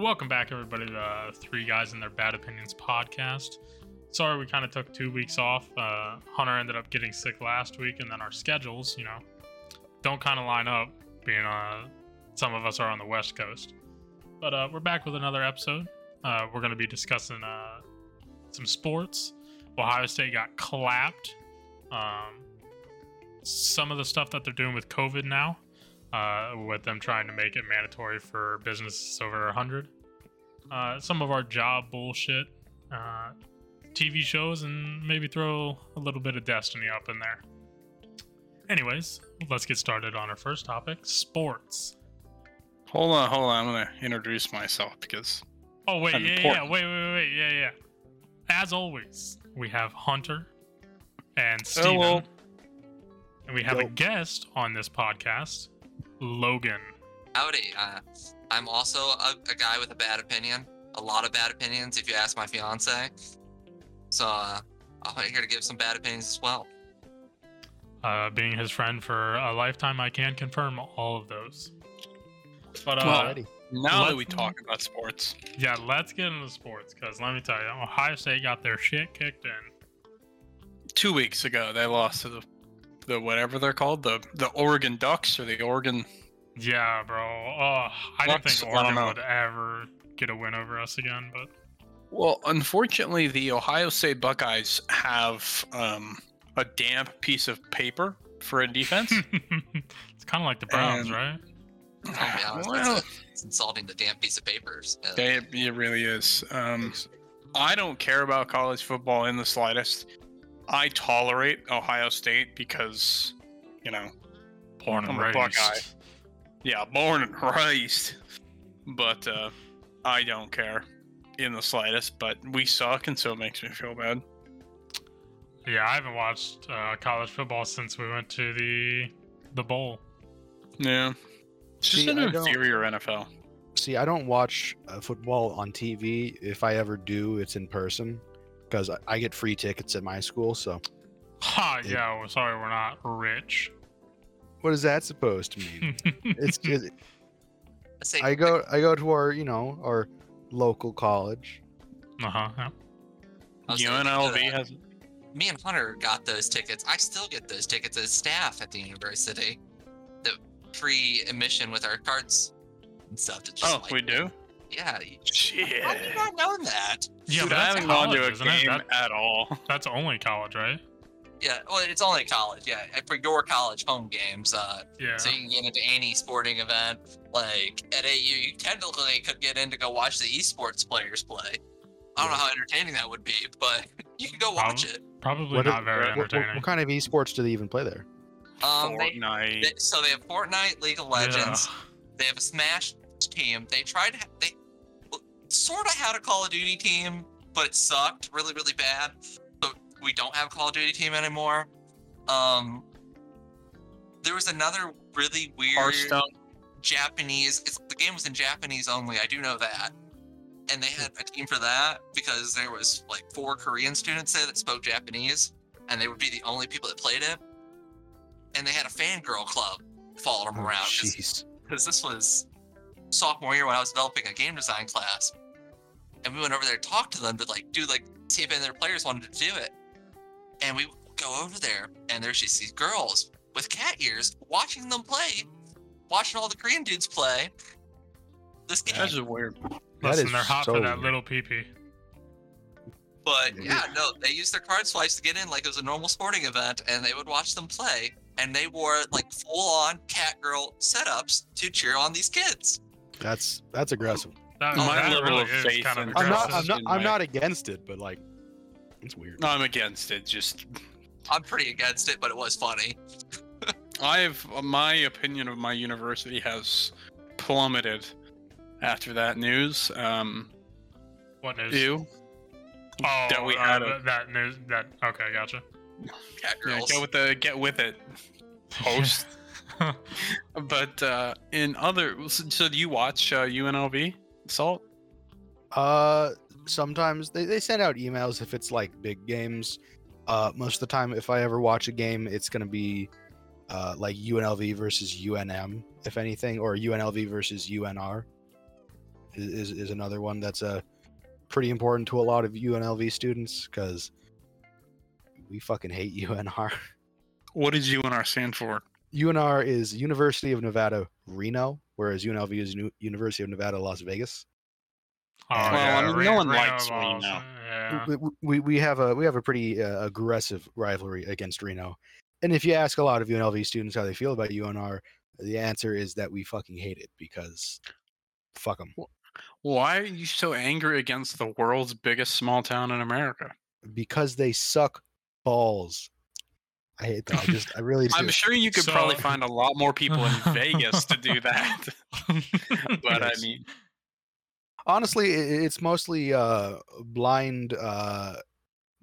Welcome back, everybody, to uh, Three Guys and Their Bad Opinions podcast. Sorry, we kind of took two weeks off. Uh, Hunter ended up getting sick last week, and then our schedules, you know, don't kind of line up. Being uh, some of us are on the West Coast, but uh, we're back with another episode. Uh, we're going to be discussing uh, some sports. Ohio State got clapped. Um, some of the stuff that they're doing with COVID now, uh, with them trying to make it mandatory for businesses over 100. Uh, some of our job bullshit, uh, TV shows, and maybe throw a little bit of Destiny up in there. Anyways, let's get started on our first topic sports. Hold on, hold on. I'm gonna introduce myself because Oh, wait, I'm yeah, yeah, wait, wait, wait, yeah, yeah. As always, we have Hunter and Steven. Hello. And we have a guest on this podcast, Logan. Howdy. Uh, I'm also a, a guy with a bad opinion. A lot of bad opinions, if you ask my fiance. So uh, I'm here to give some bad opinions as well. Uh, being his friend for a lifetime, I can confirm all of those. But uh, Well, Alrighty. now that we talk about sports, yeah, let's get into sports because let me tell you, Ohio State got their shit kicked in. two weeks ago they lost to the the whatever they're called the the Oregon Ducks or the Oregon. Yeah, bro. Oh, I didn't Ducks, think I don't Oregon would ever get a win over us again, but Well, unfortunately, the Ohio State Buckeyes have um, a damp piece of paper for a defense. it's kind of like the Browns, And- right? I'll honest, well, a, it's insulting the damn piece of papers. Uh, they, it really is. Um, I don't care about college football in the slightest. I tolerate Ohio State because, you know, Born and I'm a raised. Buckeye. Yeah, born and raised. But uh, I don't care in the slightest. But we suck, and so it makes me feel bad. Yeah, I haven't watched uh, college football since we went to the the bowl. Yeah. It's just See, an I don't- inferior NFL. See, I don't watch uh, football on TV. If I ever do, it's in person because I, I get free tickets at my school. So, Ha! Yeah. Yeah, well, sorry, we're not rich. what is that supposed to mean? it's just, I say, I go I go to our you know our local college. uh huh. Yeah. I UNLV has. me and Hunter got those tickets. I still get those tickets as staff at the university. The free admission with our cards and stuff. To just, Oh, like, we do. Yeah. you- Shit. How have you not known that? Yeah, Dude, but I that's haven't gone college, to a isn't it? game That- at all. that's only college, right? Yeah, well, it's only college. Yeah, and for your college home games, uh, Yeah. so you can get into any sporting event. Like at AU, you technically could get in to go watch the esports players play. I don't know how entertaining that would be, but you can go watch it. Probably What is- not very what- What, what, entertaining. what kind of esports do they even play there? Um, they, Fortnite. they- so they have Fortnite, League of Legends. They have a Smash team. They tried. to- They sort of had a Call of Duty team, but it sucked really, really bad. So we don't have a Call of Duty team anymore. Um, there was another really weird. Hearthstone. Japanese. It's, the game was in Japanese only. I do know that. And they had a team for that because there was like four Korean students there that spoke Japanese, and they would be the only people that played it. And they had a fangirl club following them Oh, around because this was sophomore year when I was developing a game design class, and we went over there to talk to them to like do like see if any of their players wanted to do it. And we go over there, and there's just these girls with cat ears watching them play, watching all the Korean dudes play this game. That's just weird. That Listen, is they're hot so that weird. little peepee. But Yeah. yeah, no, they used their card swipes to get in like it was a normal sporting event, and they would watch them play. And they wore like full-on cat girl setups to cheer on these kids. That's that's aggressive. That, that My level really of faith kind of I'm not. I'm not I'm my- not against it, but like it's weird. No, I'm against it. Just I'm pretty against it, but it was funny. I've my opinion of my university has plummeted after that news. Um, What news? You. Oh, that we uh, had a- that news. That okay, gotcha. Cat Yeah, girls. get with the get with it. Host. But uh, in other, so, so do you watch uh, UNLV? Salt? Uh, sometimes they, they send out emails if it's like big games. Uh, most of the time, if I ever watch a game, it's gonna be uh, like UNLV versus UNM, if anything, or UNLV versus UNR. is, is, is another one that's uh, pretty important to a lot of UNLV students because we fucking hate UNR. What does UNR stand for? UNR is University of Nevada, Reno, whereas UNLV is Nu- University of Nevada, Las Vegas. Oh, Well, yeah, I mean, Re- no one Reno likes balls, Reno. Yeah. we, we, we have a we have a pretty uh, aggressive rivalry against Reno. And if you ask a lot of UNLV students how they feel about UNR, the answer is that we fucking hate it because fuck them. Why are you so angry against the world's biggest small town in America? Because they suck balls. I hate that. I just I really do. I'm sure you could probably find a lot more people in Vegas to do that. but I mean, Honestly, it's mostly uh blind uh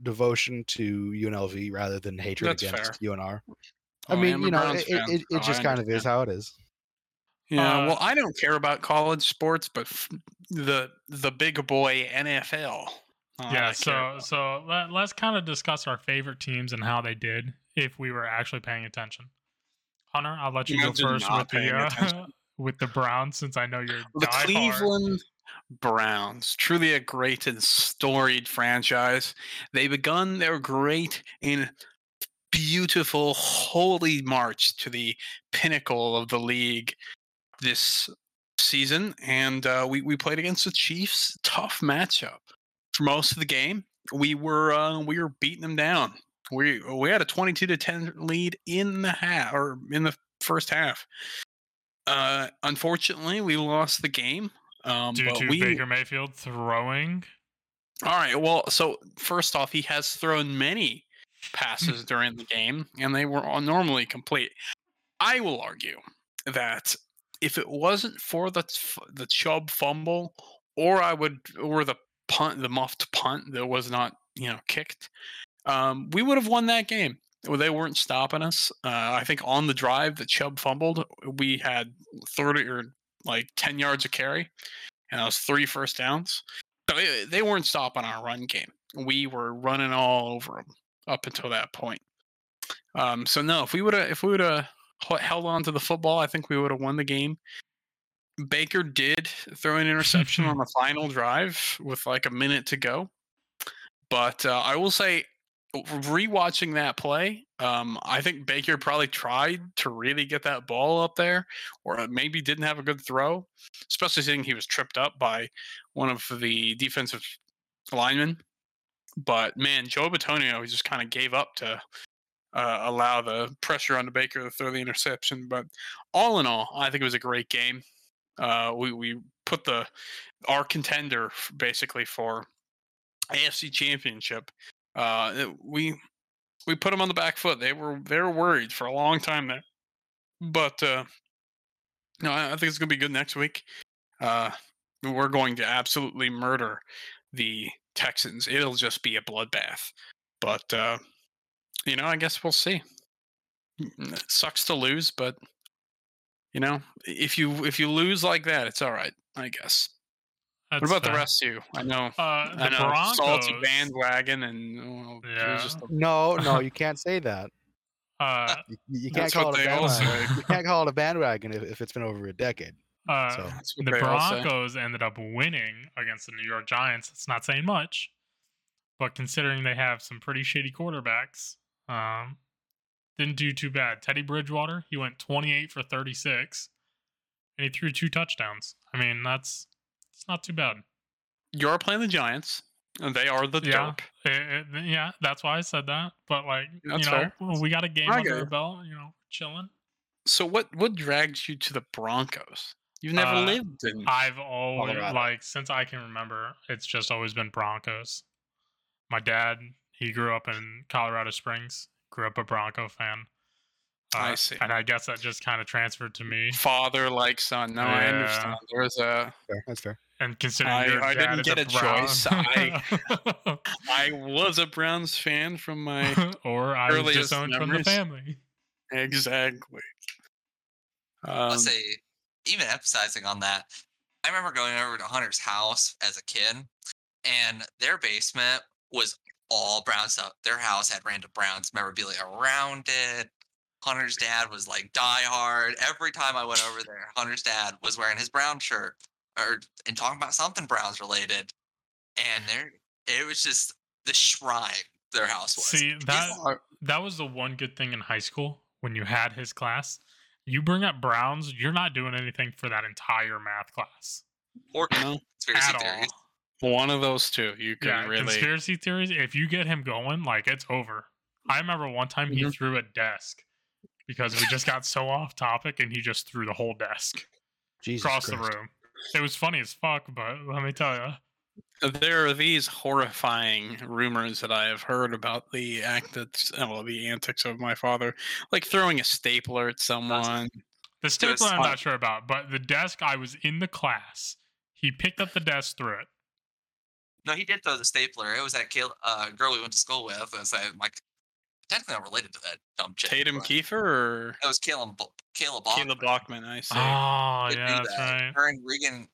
devotion to UNLV rather than hatred That's against fair. UNR. oh, I mean, I'm you know, Browns it, fan, it, so it just I kind of is how it is. Yeah, Uh, well, I don't care about college sports, but f- the the big boy NFL. yeah, so so let, let's kind of discuss our favorite teams and how they did if we were actually paying attention. Hunter, I'll let you go first with the uh, with the Browns since I know you're the. Cleveland Browns, truly a great and storied franchise. They begun their great and beautiful holy march to the pinnacle of the league this season, and uh, we we played against the Chiefs. Tough matchup for most of the game. We were uh, we were beating them down. We we had a twenty two to ten lead in the half or in the first half. Uh, unfortunately, we lost the game. Um, due to we, Baker Mayfield throwing. all right. Well, so first off, he has thrown many passes during the game, and they were all normally complete. I will argue that if it wasn't for the the Chubb fumble, or I would, or the punt, the muffed punt that was not, you know, kicked, um, we would have won that game. Well, they weren't stopping us. Uh, I think on the drive that Chubb fumbled, we had thirty or like ten yards of carry, and that was three first downs. So they, they weren't stopping our run game. We were running all over them up until that point. Um, so no, if we would have if we would have held on to the football, I think we would have won the game. Baker did throw an interception on the final drive with like a minute to go, but uh, I will say, rewatching that play, um, I think Baker probably tried to really get that ball up there, or uh, maybe didn't have a good throw, especially seeing he was tripped up by one of the defensive linemen. But man, Joe Bitonio he just kind of gave up to uh, allow the pressure on the Baker to throw the interception. But all in all, I think it was a great game. Uh, we we put the our contender basically for AFC Championship. Uh, it- we we put them on the back foot. They were they were worried for a long time there, but uh, no, I, I think it's gonna be good next week. Uh, we're going to absolutely murder the Texans. It'll just be a bloodbath. But uh, you know, I guess we'll see. It sucks to lose, but you know, if you if you lose like that, it's all right, I guess. That's what about fair. the rest of you? I know, Uh, the I know, salty bandwagon, and well, Yeah. just a- No, no, you can't say that. Uh, You, you can't call it a bandwagon. You can't call it a bandwagon if, if it's been over a decade. uh, So the they all say. Broncos ended up winning against the New York Giants. It's not saying much, but considering they have some pretty shitty quarterbacks, um, didn't do too bad. Teddy Bridgewater, he went 28 for 36, and he threw two touchdowns. I mean, that's it's not too bad. You're playing the Giants. and They are the Yeah. It- it- yeah, that's why I said that. But like, That's you know, fair. we got a game I under our belt. You know, chilling. So what what drags you to the Broncos? You've never Uh, lived in. I've always Colorado. like since I can remember, it's just always been Broncos. My dad, he grew up in Colorado Springs, grew up a Bronco fan. Uh, I see. And I guess that just kind of transferred to me. Father like son. No, I understand. There's a. fair. That's fair. And considering I- your I dad didn't is get a, a choice. Brown- I was a Browns fan from my or I was earliest disowned from the memories. family. exactly. I'll Um, say, even emphasizing on that, I remember going over to Hunter's house as a kid, and their basement was all brown stuff. Their house had random Browns memorabilia around it. Hunter's dad was like die hard. Every time I went over there, Hunter's dad was wearing his brown shirt. Or and talking about something Browns related, and there it was just the shrine their house was. See His- that that was the one good thing in high school when you had his class. You bring up Browns, you're not doing anything for that entire math class or You know, conspiracy at all. theories. one of those two. You can yeah, really. conspiracy theories. If you get him going, like it's over. I remember one time he Mhm. threw a desk because we just got so off topic, and he just threw the whole desk Jesus across Christ. the room. It was funny as fuck, but let me tell you, There are these horrifying rumors that I have heard about the act that's well, the antics of my father, like throwing a stapler at someone. the stapler I'm not sure about, but the desk I was in the class. He picked up the desk, threw it. No, he did throw the stapler. It was that Kayla, uh, girl we went to school with. And so like technically not related to that dumb chick. Tatum Kiefer or It was Caleb, Bo- Caleb Bachman. Caleb Bachman? I see. Oh did yeah, that's that. right. Her and Regan,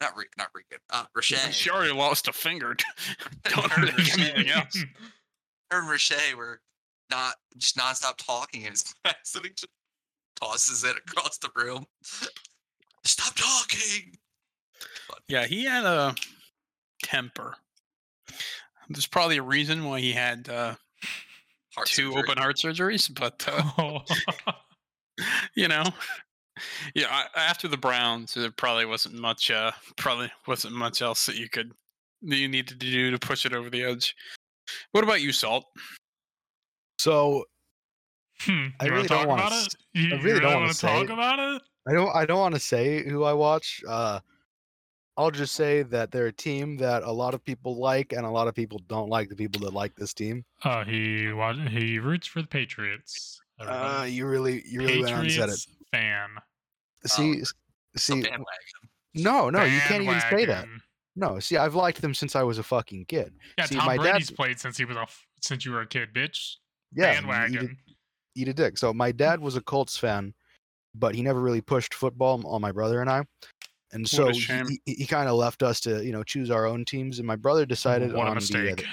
not Regan, not Regan, uh, Rashay. She already lost a finger. Don't Her and think anything else. Her and Rashay were not just nonstop talking in his class, and he just tosses it across the room. Stop talking. Yeah, he had a temper. There's probably a reason why he had uh, Heart two surgery. open heart surgeries, but uh, you know, yeah. After the Browns, there probably wasn't much. Uh, probably wasn't much else that you could that you needed to do to push it over the edge. What about you, Salt? So Hmm, I really don't talk wanna about s- it? You, I you really don't wanna wanna talk say- about it? I don't I don't want to say who I watch. Uh, I'll just say that they're a team that a lot of people like, and a lot of people don't like the people that like this team. Uh, he he roots for the Patriots. Uh, you really you really went on and said it. Fan. See, s- So see, bandwagon. no, no, you can't even say that. No, see, I've liked them since I was a fucking kid. Yeah, See, Tom my Brady's dad- played since he was a f- since you were a kid, bitch. Yeah, you- you Bandwagon. eat a dick. So my dad was a Colts fan, but he never really pushed football on my brother and I. And so he, he, he kind of left us to, you know, choose our own teams. And my brother decided what on the, uh, the-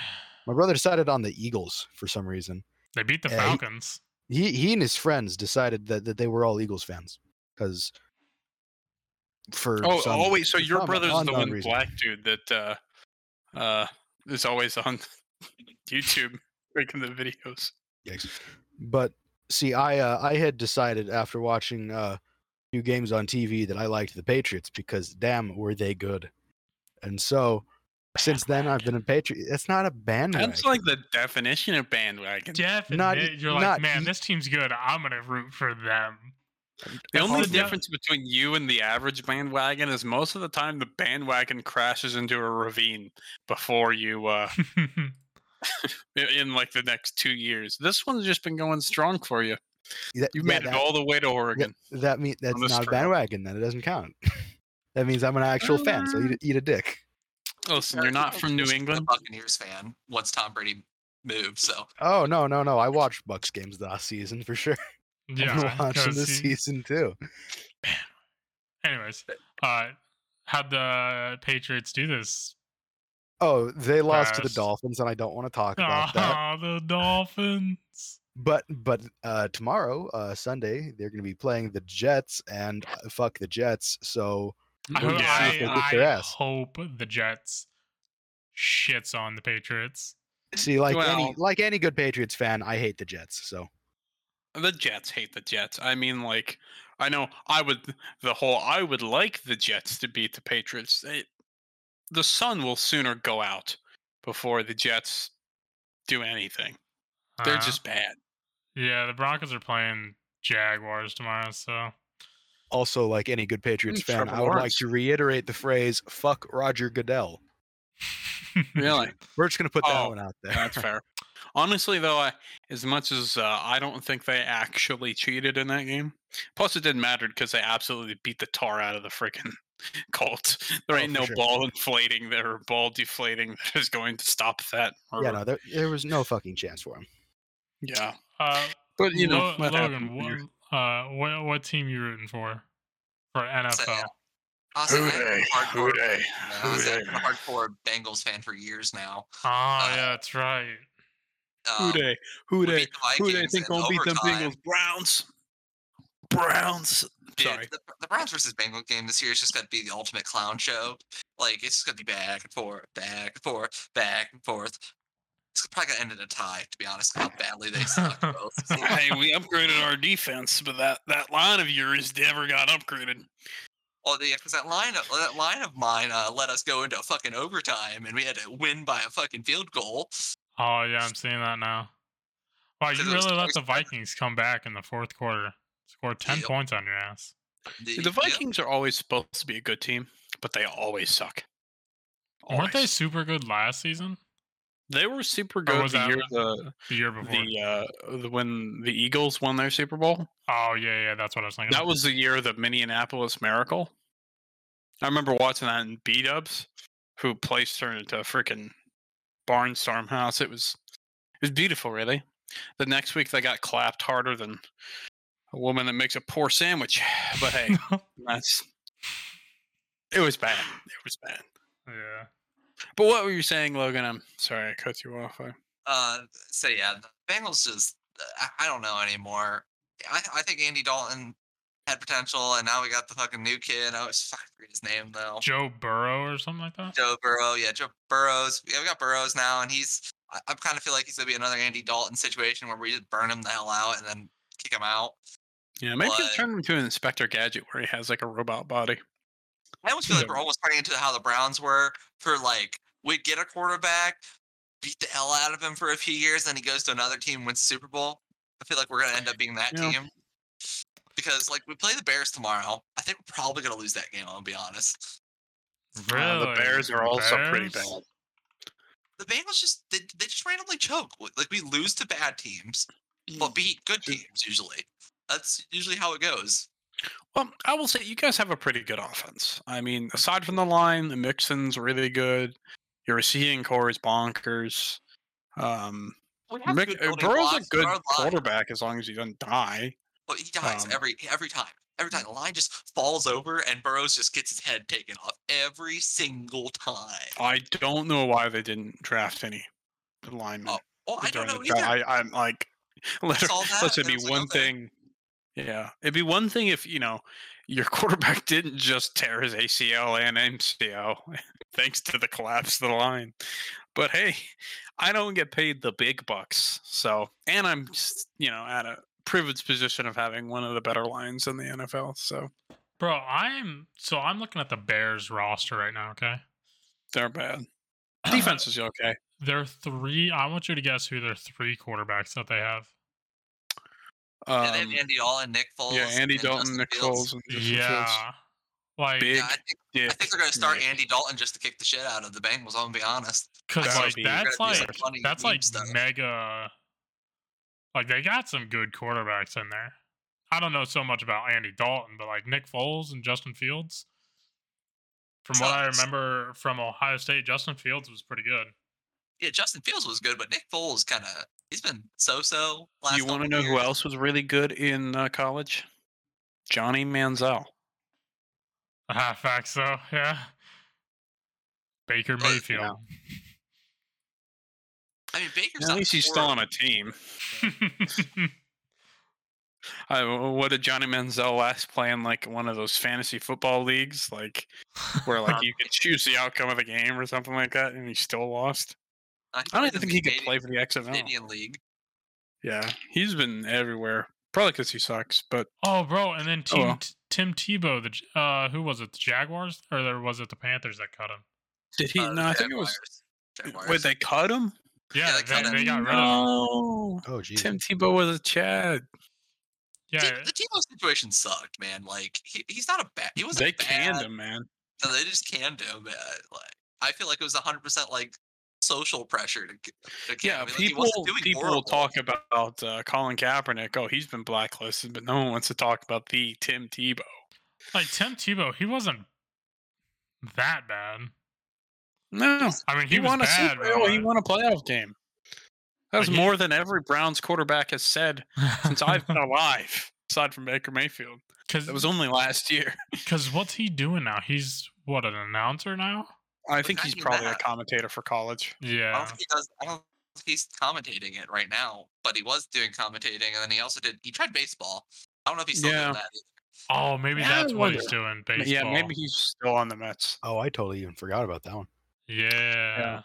my brother decided on the Eagles for some reason. They beat the Yeah, he- Falcons. He he and his friends decided that, that they were all Eagles fans because for Oh, some, oh wait. So your brother's the one reason. black dude that uh, uh, is always on YouTube making the videos. Yikes. But see, I uh, I had decided after watching uh, few games on TV that I liked the Patriots because damn were they good. And so since then I've been a Patriot. It's not a bandwagon. That's like the definition of bandwagon. Definitely. You're like, man, this team's good. I'm gonna root for them. The only the de- difference between you and the average bandwagon is most of the time the bandwagon crashes into a ravine before you, uh, in like the next two years. This one's just been going strong for you. That- You've yeah, made it all the way to Oregon. that mean that's not a trail. bandwagon. Then it doesn't count. that means I'm an actual fan. So eat, a- eat a dick. Listen, you're not from New Just a England. Buccaneers fan once Tom Brady moved. So Oh no no no! I watched Bucks games last season for sure. yeah. I'm watching 'cause this he- season too. Anyways, uh, how'd the Patriots do this? Oh, they lost to the Dolphins, and I don't want to talk about that. Ah, the Dolphins. But but uh, tomorrow, uh, Sunday, they're going to be playing the Jets, and uh, fuck the Jets. So I, We'll ho- just see if they I, their I ass. hope the Jets shits on the Patriots. see, like any like any good Patriots fan, I hate the Jets. So The Jets hate the Jets. I mean, like, I know I would, the whole, I would like the Jets to beat the Patriots. It, the sun will sooner go out before the Jets do anything. They're Uh, just bad. yeah. The Broncos are playing Jaguars tomorrow, so also, like any good Patriots fan, Trevor I would like to reiterate the phrase "fuck Roger Goodell." Really? We're just going to put that Oh, one out there. That's fair. Honestly, though, I, as much as uh, I don't think they actually cheated in that game, plus it didn't matter because they absolutely beat the tar out of the freaking Colts. There Oh, ain't for no sure. ball inflating there or ball deflating that is going to stop that. yeah, no, there, there was no fucking chance for him. Yeah. uh, But you know, Lo- what Logan, you're- what, uh, what what team you rooting for for NFL? I was, like, I'm a hardcore, Hooray, I was hooray. a hardcore Bengals fan for years now. Oh Uh, yeah, that's right. Um, Who they? Who we they? Who they think in gonna beat them overtime. Bengals? Browns. Browns. Dude, Sorry. The, the Browns versus Bengals game this year is just gonna be the ultimate clown show. Like it's just gonna be back and forth, back and forth, back and forth. It's probably gonna end in a tie, to be honest. How badly they suck both. hey, we upgraded our defense, but that that line of yours never got upgraded. Oh yeah, because that line of that line of mine uh, let us go into a fucking overtime, and we had to win by a fucking field goal. Oh yeah, I'm seeing that now. Wow, you Because it was really let the. Vikings come back in the fourth quarter. Score ten Yep. points on your ass. The yep. Vikings are always supposed to be a good team, but they always suck. Weren't they super good last season? They were super good the year the The year before? the uh the, when the Eagles won their Super Bowl. oh yeah, yeah, that's what I was thinking. That was the year of the Minneapolis Miracle. I remember watching that in B Dubs, who placed her into a freaking barnstorm house. It was it was beautiful, really. The next week they got clapped harder than a woman that makes a poor sandwich. But hey, that's it was bad. It was bad. yeah. But what were you saying, Logan? I'm sorry I cut you off. I, Uh, so yeah, the Bengals just I, I don't know anymore. I I think Andy Dalton had potential, and now we got the fucking new kid. I was fucking forget his name though. Joe Burrow or something like that. Joe Burrow, yeah, Joe Burrows. Yeah, we got Burrows now, and he's. I, I kind of feel like he's gonna be another Andy Dalton situation where we just burn him the hell out and then kick him out. yeah, maybe But- turn him into an Inspector Gadget where he has like a robot body. I almost feel like we're almost turning into how the Browns were for like we get a quarterback, beat the hell out of him for a few years, then he goes to another team, wins Super Bowl. I feel like we're gonna end up being that Yeah. team. Because like we play the Bears tomorrow. I think we're probably gonna lose that game, I'll be honest. Really? Uh, the Bears are also pretty bad. The Bengals just they, they just randomly choke. Like we lose to bad teams, Mm. but beat good teams usually. That's usually how it goes. Well, I will say you guys have a pretty good offense. I mean, aside from the line, the Mixon's really good. Your receiving corps is bonkers. Um, Mick, uh, Burrow's a good but our line- quarterback as long as he doesn't die. But he dies Um, every every time. Every time the line just falls over and Burrows just gets his head taken off every single time. I don't know why they didn't draft any linemen. Oh, well, I don't know either. I, I'm like, let, saw that, let's and I be one thing. Yeah, it'd be one thing if you know your quarterback didn't just tear his ACL and MCL thanks to the collapse of the line. But hey, I don't get paid the big bucks, so and I'm you know at a privileged position of having one of the better lines in the NFL. So Bro, I'm so I'm looking at the Bears roster right now. Okay, they're bad. Defense is okay. They're three. I want you to guess who their three quarterbacks that they have. And then Um, Andy Dalton, Nick Foles. yeah, Andy and Dalton, Justin Nick Fields. Foles, and Justin Fields. Yeah, like Big Yeah, I think, I think they're gonna start Nick. Andy Dalton just to kick the shit out of the Bengals. I'm gonna be honest. because That would like be- that's Gotta do some like funny that's like stuff. mega. Like they got some good quarterbacks in there. I don't know so much about Andy Dalton, but like Nick Foles and Justin Fields. From what I remember from Ohio State, Justin Fields was pretty good. Yeah, Justin Fields was good, but Nick Foles kind of he's been so-so. Last you want to couple know who else was really good in uh, college? Johnny Manziel. Ah, facts though, yeah. Baker But- Mayfield. I mean, Baker's At not least he's still on a team. I, what did Johnny Manziel last play in like one of those fantasy football leagues, like where like you could choose the outcome of the game or something like that, and he still lost? I don't even think the he could play for the XFL. Canadian League. Yeah, he's been everywhere. Probably because he sucks, but oh, bro, and then Oh, well. T- Tim Tebow, the uh, who was it? The Jaguars, or there was it the Panthers that cut him? did he? Uh, no, I think it was. Jaguars. Wait, they cut him? Yeah, they they, cut him. they got rid of him. No, Oh, geez. Tim Tebow was a Chad. Yeah, T- the Tebow situation sucked, man. Like he, he's not a bad. He wasn't They bad. canned him, man. No, they just canned him. uh, Like I feel like it was hundred percent like social pressure to. g- to can Yeah, him. Like, people doing people will horrible. talk about uh, Colin Kaepernick. Oh, he's been blacklisted, but no one wants to talk about the Tim Tebow. like Tim Tebow, he wasn't that bad. No, I mean, he, he, was won a bad. Super Bowl. He won a playoff game. That's Like, he- more than every Browns quarterback has said since I've been alive, aside from Baker Mayfield. Because it was only last year. because what's he doing now? He's what an announcer now. I think he's even probably a commentator for college. I Yeah, don't think he does. I don't think he's commentating it right now, but he was doing commentating, and then he also did. He tried baseball. I don't know if he's still Yeah. doing that. Oh, maybe Yeah, that's what he's doing. Baseball. Yeah, maybe he's still on the Mets. Oh, I totally even forgot about that one. Yeah.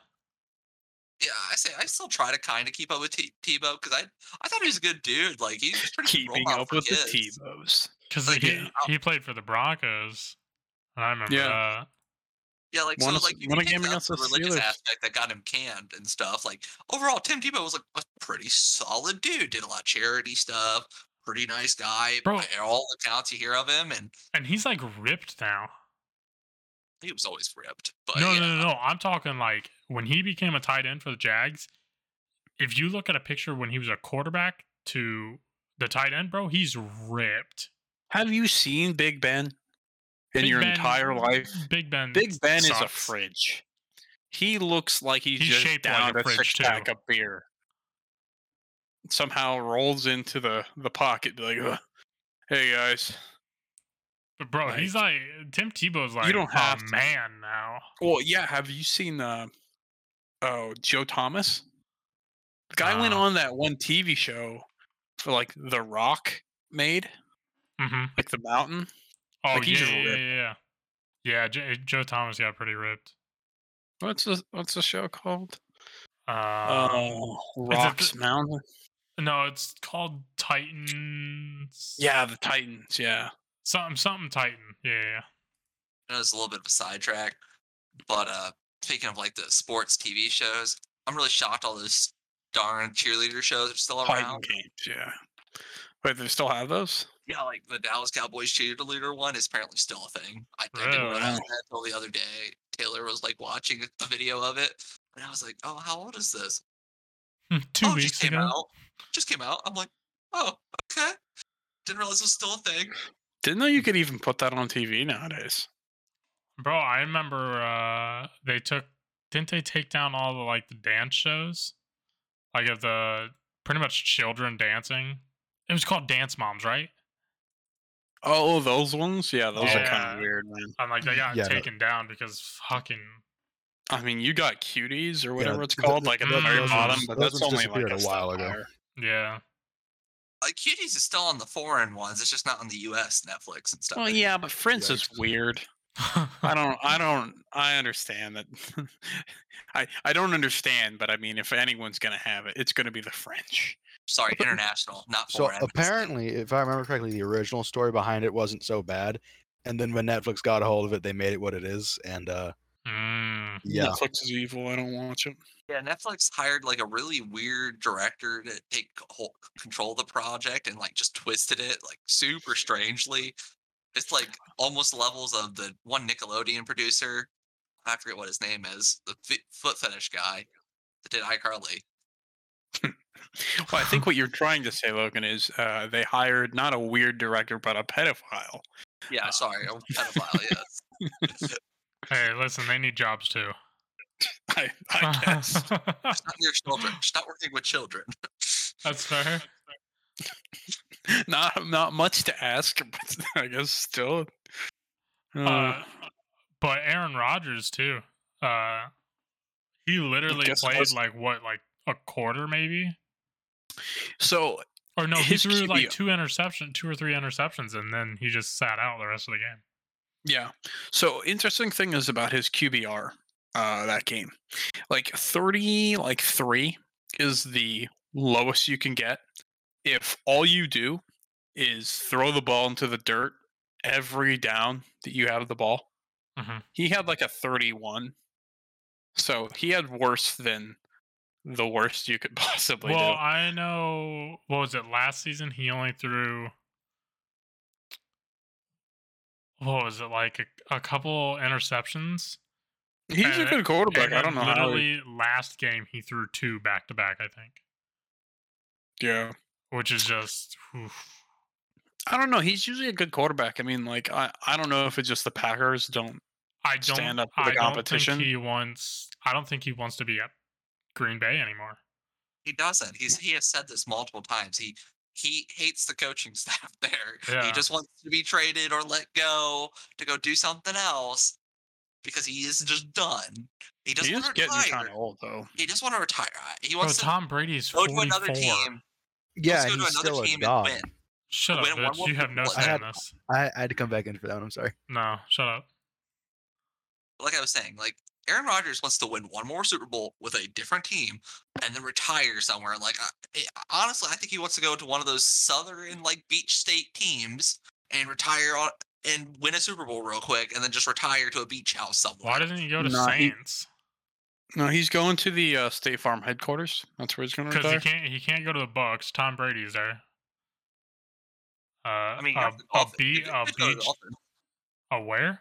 Yeah, I say I still try to kind of keep up with T- Tebow because I I thought he was a good dude. Like he's pretty Keeping up for with the kids. Tebows. Because Like, he, yeah. he played for the Broncos. And I remember Yeah. that. Yeah, like Won so, like you won a can take game the, against the the religious Steelers. aspect that got him canned and stuff. Like overall, Tim Tebow was like a pretty solid dude. Did a lot of charity stuff. Pretty nice guy. Bro. By all accounts you hear of him, and And he's like ripped now. he was always ripped. But no, yeah, no, no, no. I'm talking like when he became a tight end for the Jags. If you look at a picture when he was a quarterback to the tight end, bro, he's ripped. Have you seen Big Ben in Big your Ben- entire life? Big Ben. Big Ben is a fridge. He looks like he's, He's just shaped like a a fridge, six pack of beer. Somehow rolls into the the pocket, like, "Ugh. "Hey guys." But bro, he's like Tim Tebow's like you don't have a to. man now. Well, yeah. Have you seen uh, oh Joe Thomas? The guy went Uh. on that one TV show for like The Rock made, Mm-hmm. like the mountain. Oh Like, yeah, just yeah, yeah, yeah. Yeah, J- Joe Thomas got pretty ripped. What's the what's the show called? Uh, Oh, Rocks the- Mountain. no, it's called Titans. Yeah, the Titans. Yeah. something something Titan. Yeah, yeah. I know it's a little bit of a sidetrack, but uh, speaking of like the sports TV shows, I'm really shocked all those darn cheerleader shows are still around. Titan around. games. Yeah. Wait, they still have those? Yeah, like the Dallas Cowboys cheerleader one is apparently still a thing. I, I didn't Really? realize that until the other day. Taylor was like watching a video of it, and I was like, "Oh, how old is this?" Two oh, weeks just came ago. out. Just came out. I'm like, "Oh, okay." Didn't realize it was still a thing. Didn't know you could even put that on TV nowadays. Bro, I remember uh they took didn't they take down all the like the dance shows? Like of the pretty much children dancing. It was called Dance Moms, right? Oh, those ones? Yeah, those are kind of weird, man. And like they got Yeah, no. taken down because fucking I mean, you got cuties or Yeah, whatever it's called, th- like at the mm, very bottom, but those that's only like a a while ago. higher. yeah. Like Cuties is still on the foreign ones. It's just not on the U.S. Netflix and stuff. Well, yeah, but Prince is weird. I don't, I don't, I understand that. I, I don't understand, but I mean, if anyone's gonna have it, it's gonna be the French. Sorry, international, not So foreign. apparently, if I remember correctly, the original story behind it wasn't so bad, and then when Netflix got a hold of it, they made it what it is, and uh, Mm. yeah, Netflix is evil. I don't watch it. Yeah, Netflix hired like a really weird director to take whole, control of the project and like just twisted it like super strangely. It's like almost levels of the one Nickelodeon producer. I forget what his name is. The fi- foot fetish guy that did iCarly. Well, I think what you're trying to say, Logan, is uh, they hired not a weird director, but a pedophile. Yeah, sorry, a pedophile. yes, Hey, listen, they need jobs too. I, I guess. just not near children. Just not working with children. That's fair. not not much to ask, but I guess still. Uh, Uh, but Aaron Rodgers too. Uh, he literally played was- like what, like a quarter maybe, so or no? He threw like two interception, two or three interceptions, and then he just sat out the rest of the game. Yeah. So interesting thing is about his QBR uh that game. Like 30 like 3 is the lowest you can get if all you do is throw the ball into the dirt every down that you have the ball. Mhm. He had like a 31. So he had worse than the worst you could possibly Well, do. I know. What was it last season? He only threw. What was it like a, a couple interceptions? He's a good quarterback. and I don't know how. he- Literally, last game he threw two back to back. I think, Yeah. which is just. oof. I don't know. He's usually a good quarterback. I mean, like I, I don't know if it's just the Packers don't I don't. stand up to I the don't competition. think he wants. I don't think he wants to be at Green Bay anymore. He doesn't. He's he has said this multiple times. He he hates the coaching staff there. Yeah. He just wants to be traded or let go to go do something else because he is just done. He doesn't He is want to getting retire. kind of old though. He just want to retire. He Bro, wants to Tom Brady's go to another team. yeah, let's go he's to another still a team dog. and win. Shut up, Win one bitch. You have no Super say I in had- this. I, I had to come back in for that one. I'm sorry. No, shut up. like I was saying, like Aaron Rodgers wants to win one more Super Bowl with a different team and then retire somewhere. Like I, I- honestly, I think he wants to go to one of those southern like beach state teams and retire on and win a Super Bowl real quick, and then just retire to a beach house somewhere. Why doesn't he go to Nah, he- Saints? No, he's going to the uh, State Farm headquarters. That's where he's going to Because he can't he can't go to the Bucks. Tom Brady's there. Uh, I mean, a, you have the a, Dolphins. be- You a you could go to the beach. A where?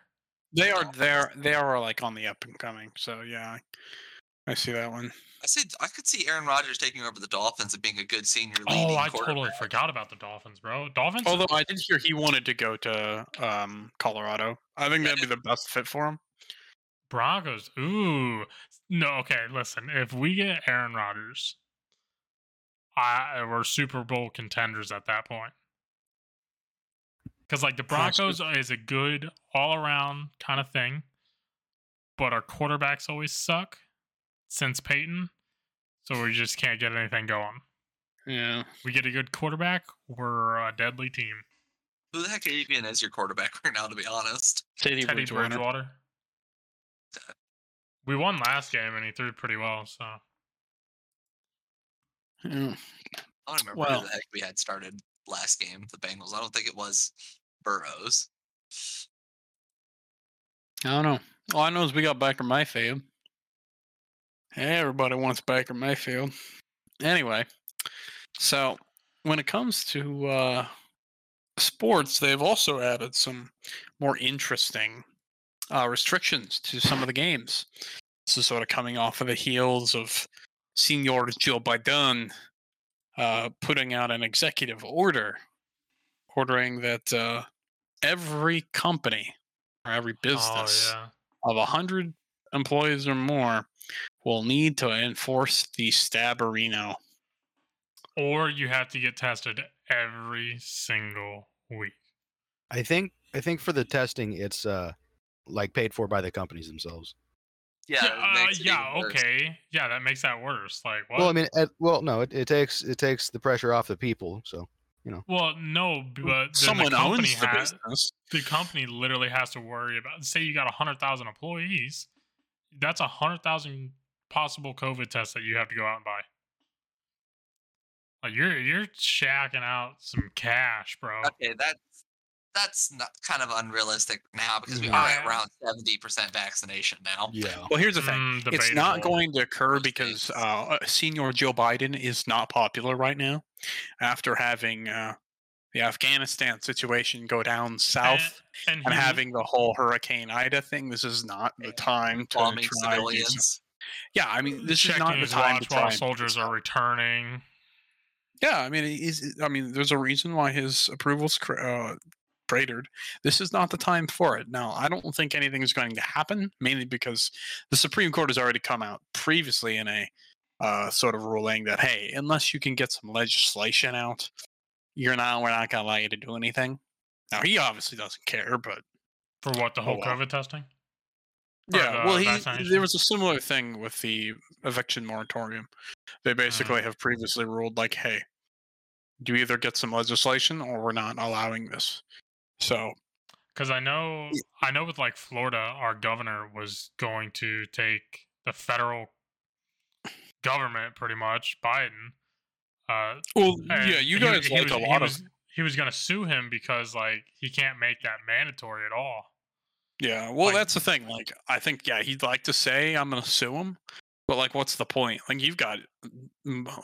They are there. They are like on the up and coming. So yeah, I see that one. I said I could see Aaron Rodgers taking over the Dolphins and being a good senior leading Oh, I totally forgot about the Dolphins, bro. Dolphins. Although I did hear he wanted to go to um, Colorado. I think that'd be the best fit for him. Broncos. Ooh. No, okay, listen. If we get Aaron Rodgers, I we're Super Bowl contenders at that point. Cuz like the Broncos is a good all-around kind of thing, but our quarterbacks always suck since Peyton. So we just can't get anything going. Yeah. We get a good quarterback, we're a deadly team. Who the heck are you getting as your quarterback right now? To be honest, Teddy, Teddy Bridgewater. Bridgewater. We won last game and he threw pretty well, so Yeah. I don't remember Well- who the heck we had started last game. The Bengals. I don't think it was Burrows. I don't know. All I know is we got Baker Mayfield. Hey everybody wants Baker Mayfield. Anyway, so when it comes to uh, sports, they've also added some more interesting uh, restrictions to some of the games. This is sort of coming off of the heels of Senior Joe Biden uh, putting out an executive order ordering that uh, every company or every business Oh yeah. of 100 employees or more will need to enforce the Stabarino. Or you have to get tested every single week. I think I think for the testing, it's uh like paid for by the companies themselves. Yeah, uh, yeah, even worse. okay. Yeah, that makes that worse. Like what? Well, I mean, at, well, no, it, it takes it takes the pressure off the people. So you know. Well, no, but Someone the company owns the has, business. the company literally has to worry about. Say you got hundred thousand employees, that's a hundred thousand possible COVID tests that you have to go out and buy. Like you're you're shacking out some cash, bro. Okay, that's that's not kind of unrealistic now because we Mhm. are at around seventy percent vaccination now. yeah, Well, here's the thing. Mm, It's not going to occur because uh, Senior Joe Biden is not popular right now after having uh, the Afghanistan situation go down south and, and he- having the whole Hurricane Ida thing. This is not the time to Bombing try and do civilians. Yeah, I mean, this is not the time to try while soldiers are returning. Yeah, I mean, he's, I mean, there's a reason why his approval's cr- uh, cratered. This is not the time for it. Now, I don't think anything is going to happen, mainly because the Supreme Court has already come out previously in a uh, sort of ruling that hey, unless you can get some legislation out, you're not. We're not going to allow you to do anything. Now, he obviously doesn't care, but For what the Oh, whole well. COVID testing? Yeah, the well, he, there was a similar thing with the eviction moratorium. They basically have previously ruled like, hey, you either get some legislation or we're not allowing this. So Because I know, I know with like Florida, our governor was going to take the federal government, pretty much Biden. Uh, Well, yeah, you guys he like was- a he lot was, of He was going to sue him because like he can't make that mandatory at all. yeah. Well, like- that's the thing. Like, I think yeah, he'd like to say I'm going to sue him, but like, what's the point? Like, you've got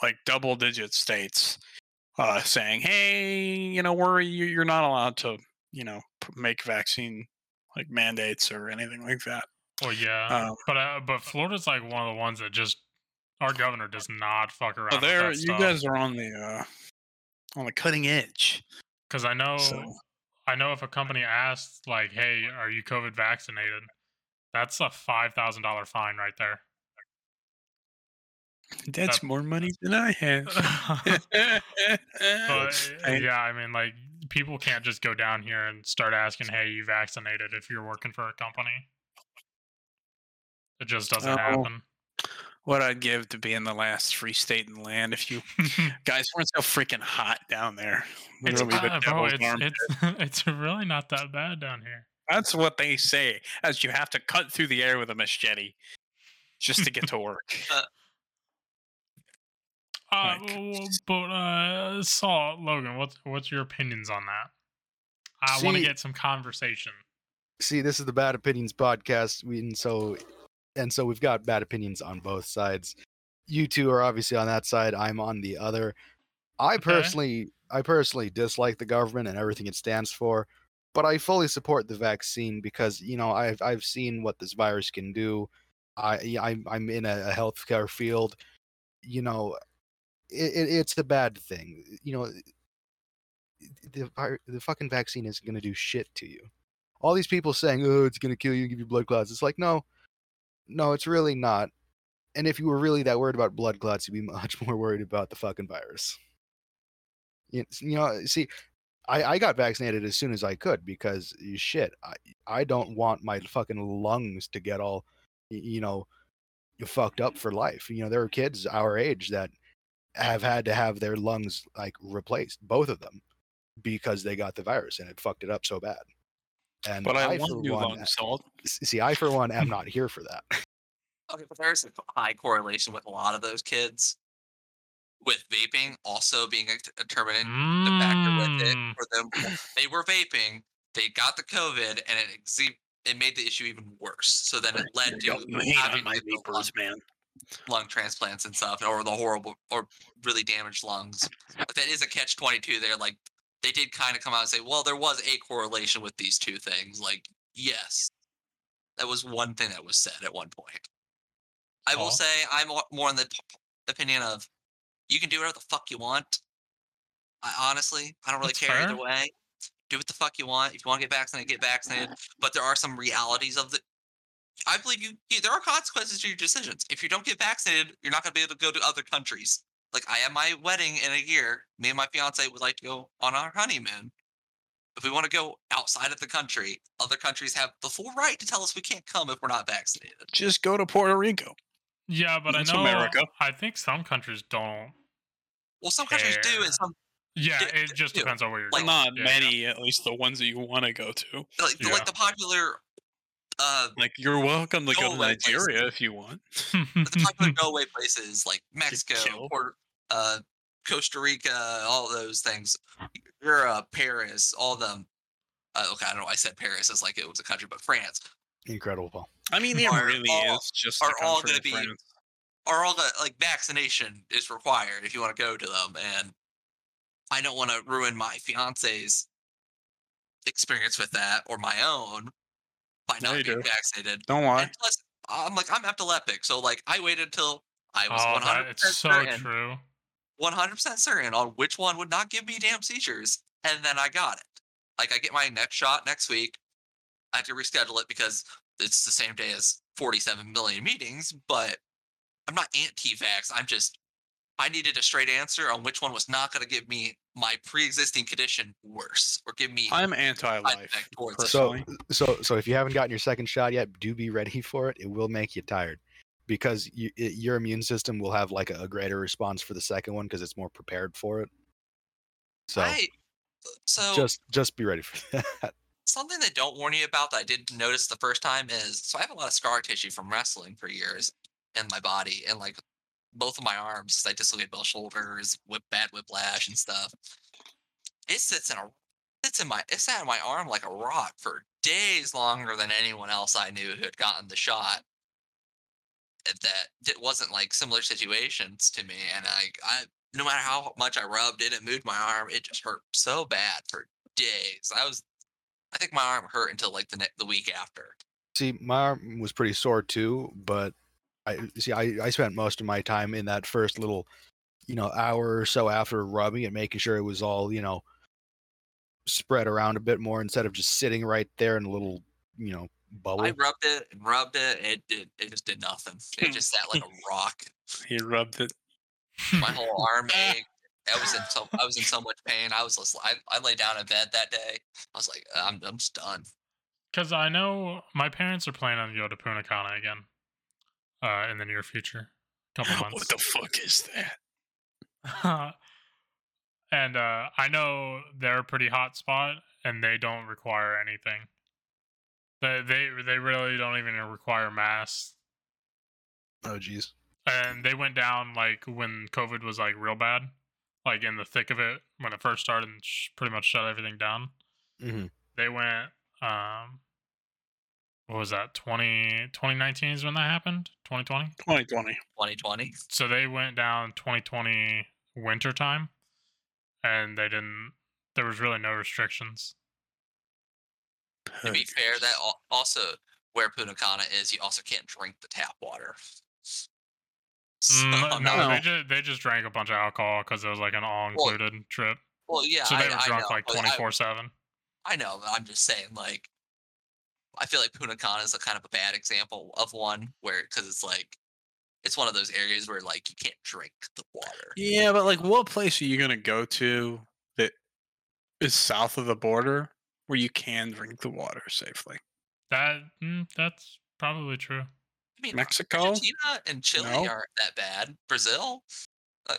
like double digit states uh, saying, hey, you know, we're you're not allowed to, you know, make vaccine like mandates or anything like that. Well, yeah, Um, but uh, but Florida's like one of the ones that just our governor does not fuck around. There, you stuff. guys are on the uh, on the cutting edge. Because I know, So- I know if a company asks like, "Hey, are you COVID vaccinated?" That's a five thousand dollar fine right there. That's That- more money than I have. but yeah, I mean, like people can't just go down here and start asking, "Hey, you vaccinated?" If you're working for a company, it just doesn't Oh. happen. what I'd give to be in the last free state in the land if you guys weren't so freaking hot down there. it's, Literally the uh, bro, it's, it's, it's really not that bad down here. That's what they say, as you have to cut through the air with a machete just to get to work. Uh, Like- but uh, Saul Logan, what's what's your opinions on that? I want to get some conversation. See, this is the Bad Opinions podcast, we, and so and so we've got bad opinions on both sides. You two are obviously on that side. I'm on the other. I Okay. personally, I personally dislike the government and everything it stands for, but I fully support the vaccine because you know I've I've seen what this virus can do. I I'm I'm in a healthcare field. You know, it, it, it's a bad thing. You know, the the fucking vaccine isn't going to do shit to you all these people saying, "Oh, it's gonna kill you, give you blood clots." It's like, no, no, it's really not. And if you were really that worried about blood clots, you'd be much more worried about the fucking virus. You, you know, see, I, I got vaccinated as soon as I could because eh, shit, I I don't want my fucking lungs to get all, you know, fucked up for life. You know, there are kids our age that have had to have their lungs like replaced, both of them, because they got the virus and it fucked it up so bad. And But I, for want new one, lung salt. see, I for one am not here for that. Okay, but there's a high correlation with a lot of those kids with vaping also being a a determinant the factor with it Mm, for them. They were vaping, they got the COVID, and it exe- it made the issue even worse. So then it led to Don't hate on having my to do lung, vapors, man. Lung transplants and stuff, or the horrible or really damaged lungs. But that is a catch twenty two there. Like they did kind of come out and say, well, there was a correlation with these two things. Like yes, that was one thing that was said at one point. I will say I'm more in the opinion of you can do whatever the fuck you want. I honestly, I don't really That's care either way. Do what the fuck you want. If you want to get vaccinated, get vaccinated. But there are some realities of the. I believe you, you. There are consequences to your decisions. If you don't get vaccinated, you're not going to be able to go to other countries. Like I have my wedding in a year. Me and my fiance would like to go on our honeymoon. If we want to go outside of the country, other countries have the full right to tell us we can't come if we're not vaccinated. Just go to Puerto Rico. yeah, but That's I know America. I think some countries don't. Well, some countries do, and some Yeah, Yeah, it just yeah, depends on where you're like, going. Not Yeah, yeah. many, at least the ones that you want to go to. like Yeah. like the popular uh Like you're welcome to go Go to away places. Nigeria if you want. the popular go away places like Mexico, killed. Port, uh, Costa Rica, all those things, Europe, Paris, all them. Uh, okay, I don't know. why I said Paris as like it was a country, but France Incredible, Paul. I mean, it Are really all- is just are all gonna be- France. are all the like vaccination is required if you want to go to them, and I don't want to ruin my fiance's experience with that or my own by not you being do. vaccinated. Don't lie. And plus, I'm like I'm epileptic, so like I waited until I was oh, 100 that, it's so certain. true. 100% certain on which one would not give me damn seizures. And then I got it. Like, I get my next shot next week. I have to reschedule it because it's the same day as 47 million meetings, but I'm not anti vax. I'm just, I needed a straight answer on which one was not going to give me my pre existing condition worse or give me. I'm anti-life effect. So, so, so if you haven't gotten your second shot yet, do be ready for it. It will make you tired because you, it, your immune system will have like a, a greater response for the second one because it's more prepared for it. So I, so just just be ready for that. something they don't warn you about that I didn't notice the first time is so I have a lot of scar tissue from wrestling for years in my body and like both of my arms 'cause I dislocated both shoulders, whip bad whiplash and stuff. It sits in a sits in my it sat in my arm like a rock for days longer than anyone else I knew who had gotten the shot. That it wasn't like similar situations to me, and I I no matter how much I rubbed it and moved my arm, it just hurt so bad for days. I was I think my arm hurt until like the ne- the week after. See, my arm was pretty sore too, but I uh, see. I, I spent most of my time in that first little, you know, hour or so after rubbing it, making sure it was all you know spread around a bit more instead of just sitting right there in a little, you know, bubble. I rubbed it and rubbed it. It did. It just did nothing. It hmm. just sat like a rock. He rubbed it. My whole arm ached. I was in so I was in so much pain. I was just I, I lay down in bed that day. I was like, I'm I'm just done. Because I know my parents are planning on go to Punta Cana again uh, in the near future. couple months. What the fuck is that? and uh, I know they're a pretty hot spot, and they don't require anything. They they they really don't even require masks. Oh jeez. And they went down like when COVID was like real bad, like in the thick of it when it first started and sh- pretty much shut everything down. hmm They went um, what was that 20, 2019 is when that happened 2020 2020. 2020. so they went down 2020 winter time and they didn't there was really no restrictions To be fair, that also where Punta Cana is, you also can't drink the tap water. So, Mm, no, no. they just they just drank a bunch of alcohol because it was like an all included trip well, yeah, so I, they were drunk know, like 24 7 I know, but I'm just saying, like, I feel like Punta Cana is a kind of a bad example of one where, because it's like, it's one of those areas where like you can't drink the water. Yeah, but like, what place are you gonna go to that is south of the border where you can drink the water safely? that mm, that's probably true I mean, Mexico? Argentina and Chile No. aren't that bad. Brazil, uh,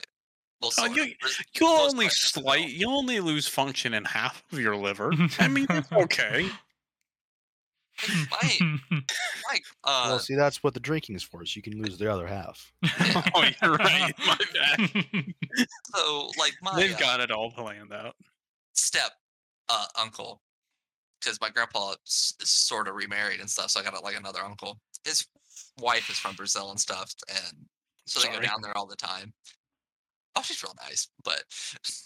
well, Oh, you- You'll only parts of Brazil. slight. You only lose function in half of your liver. I mean, it's okay. Like, like, uh, well, see, that's what the drinking is for. So you can lose the other half. oh, you're right. My bad. so like my They've uh, got it all planned out. step uh, uncle, because my grandpa is, is sort of remarried and stuff, so I got like another uncle. His wife is from Brazil and stuff, and so they go down there all the time. Oh, she's real nice, but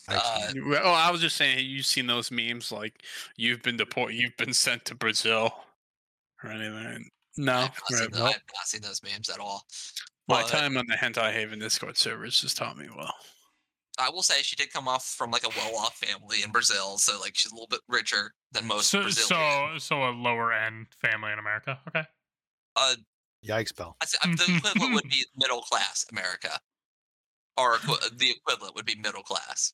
uh, Excellent. Well, I was just saying, you've seen those memes like you've been deported, you've been sent to Brazil, or anything. No, I've, not seen right, well, I've not seen those memes at all. my but- time on the Hentai Haven Discord servers has taught me well. I will say she did come off from like a well-off family in Brazil, so like she's a little bit richer than most so Brazilians. so so a lower end family in america okay uh, Yikes, pal. I say, uh, the equivalent would be middle class America, or the equivalent would be middle class.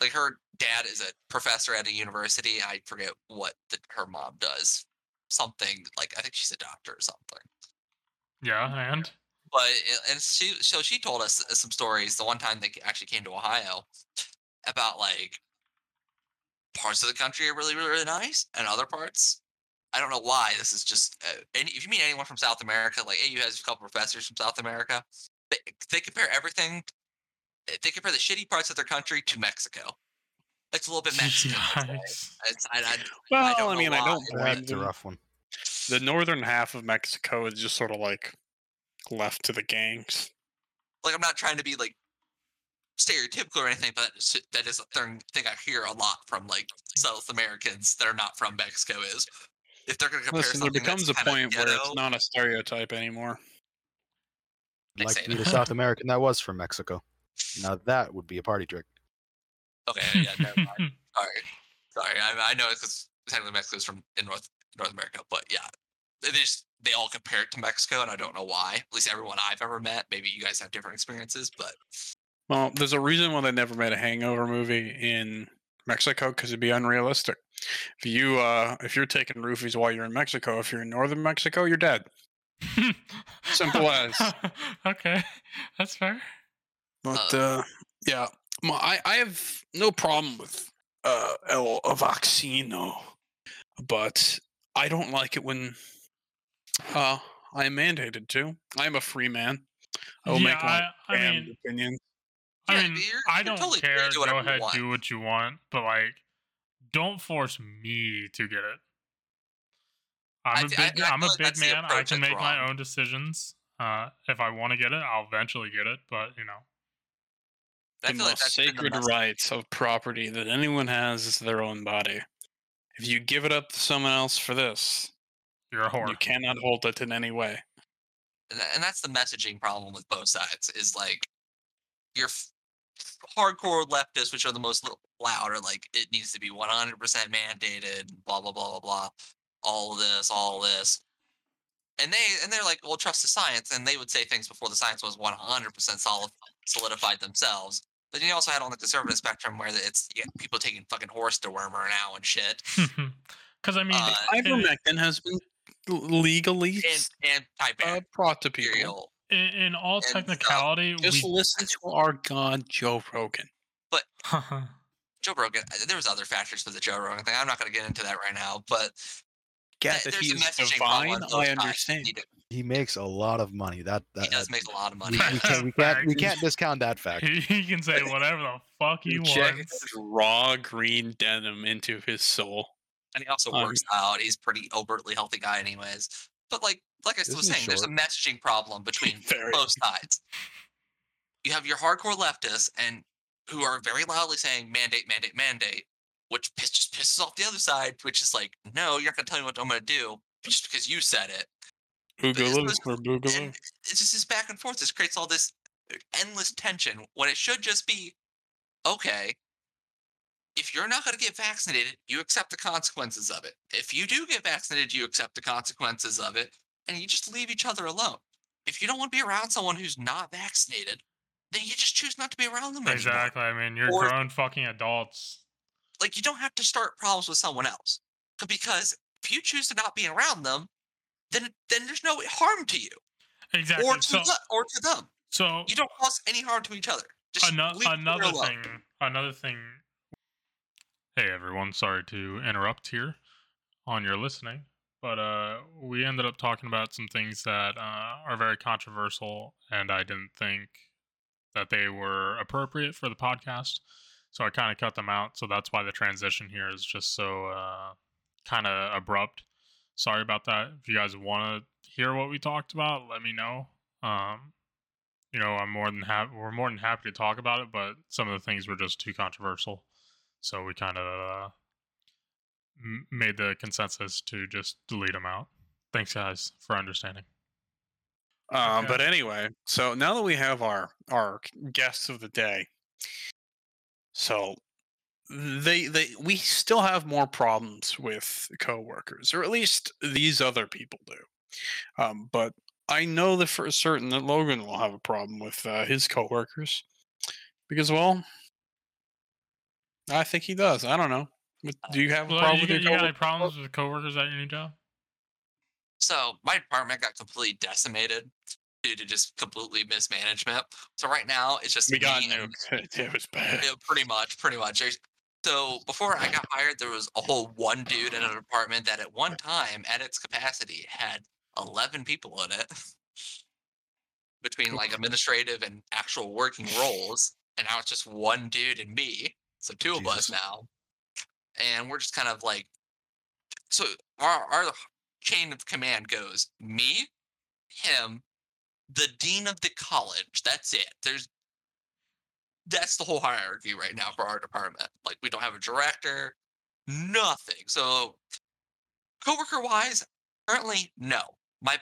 Like her dad is a professor at a university. I forget what the, her mom does. Something like I think she's a doctor or something. yeah and But and she so she told us some stories. The one time they actually came to Ohio about like parts of the country are really really, really nice, and other parts. I don't know why. This is just uh, any, if you meet anyone from South America, like AU has a couple professors from South America. They, they compare everything. They compare the shitty parts of their country to Mexico. It's a little bit Mexican. this way. I, I, Well, I, don't know mean, I don't blame That's a rough one. The northern half of Mexico is just sort of like left to the gangs. like I'm not trying to be like stereotypical or anything, but that is a thing, thing I hear a lot from like South Americans that are not from Mexico is if they're going to compare Listen, there something becomes a that's kinda point where it's not a stereotype anymore. Like say to a. South American that was from Mexico. Now that would be a party trick. Okay, yeah, never mind. Sorry, sorry. I, I know because technically Mexico is from in North North America, but yeah, they just they all compare it to Mexico, and I don't know why. At least everyone I've ever met. Maybe you guys have different experiences, but Well, there's a reason why they never made a Hangover movie in Mexico because it'd be unrealistic. If you uh, if you're taking roofies while you're in Mexico, if you're in northern Mexico, you're dead. Simple as. okay that's fair But uh, yeah, my, I I have no problem with uh, el vaccino, but I don't like it when uh, I am mandated to. I am a free man. I will make my I, I damn mean opinion. I Yeah, mean, you're- I you're don't totally care. do Go ahead, want. do what you want, but like, don't force me to get it. I'm I a thi- I- big, I I, am feel a big man. I can that's make my own decisions. Uh, if I want to get it, I'll eventually get it. But you know, I the like most that's been the sacred rights of property that anyone has is their own body. If you give it up to someone else for this, you're a whore. you cannot hold it in any way. and that's the messaging problem with both sides is like your f- hardcore leftists which are the most loud are like it needs to be 100% mandated blah blah blah blah blah all this all this and they and they're like well trust the science and they would say things before the science was 100% solid solidified themselves but then you also had on the conservative spectrum where it's you get people taking fucking horse dewormer now and shit Because I mean, Uh, it- Ivermectin has been legally and and type uh, brought to people. in, in all And, uh, technicality, Just we listen to our god Joe Rogan. But Joe Rogan. uh, There was other factors for the Joe Rogan thing. I'm not going to get into that right now, but Get th- that there's a he's messaging problem divine. I understand. He, He makes a lot of money. That, that he does make a lot of money. we can't we can't we can't discount that fact. he, he can say whatever the fuck he Inject wants. raw green denim into his soul. and he also Um, works out. He's pretty overtly healthy guy, anyways. But like, like I was Isn't saying, there's a messaging problem between both sides. You have your hardcore leftists and who are very loudly saying mandate, mandate, mandate, which piss, just pisses off the other side, which is like, no, you're not going to tell me what I'm going to do just because you said it. Boogaloo or boogaloo. It's just this back and forth. This creates all this uh, endless tension when it should just be, okay, if you're not going to get vaccinated, you accept the consequences of it. If you do get vaccinated, you accept the consequences of it, and you just leave each other alone. If you don't want to be around someone who's not vaccinated, then you just choose not to be around them anymore. Exactly. I mean, you're Or- grown fucking adults. Like you don't have to start problems with someone else because if you choose to not be around them, then then there's no harm to you Exactly. or to so, the, or to them. so You don't cause any harm to each other. Just ano- leave each other another alone. thing another thing hey everyone sorry to interrupt here on your listening but uh we ended up talking about some things that uh, are very controversial and i didn't think that they were appropriate for the podcast so i kind of cut them out so that's why the transition here is just so uh kind of abrupt sorry about that if you guys want to hear what we talked about let me know um you know, I'm more than happy. We're more than happy to talk about it, but some of the things were just too controversial, so we kind of uh, m- made the consensus to just delete them out. Thanks, guys, for understanding. Um, Okay. But anyway, so now that we have our our guests of the day, so they they we still have more problems with coworkers, or at least these other people do. Um, but I know that for certain that Logan will have a problem with uh, his coworkers because, well, I think he does. I don't know. Do you have a Well, problem you, with your you got any problems with coworkers at your new job? So my department got completely decimated due to just completely mismanagement. So right now it's just We got and- It was bad. Yeah, pretty much, pretty much. So before I got hired, there was a whole one dude in a department that at one time, at its capacity, had eleven people in it, between like administrative and actual working roles. And now it's just one dude and me, so two of us now. And we're just kind of like, so our our chain of command goes me, him, the dean of the college. That's it. There's that's the whole hierarchy right now for our department. Like we don't have a director, nothing. So coworker wise, currently no. My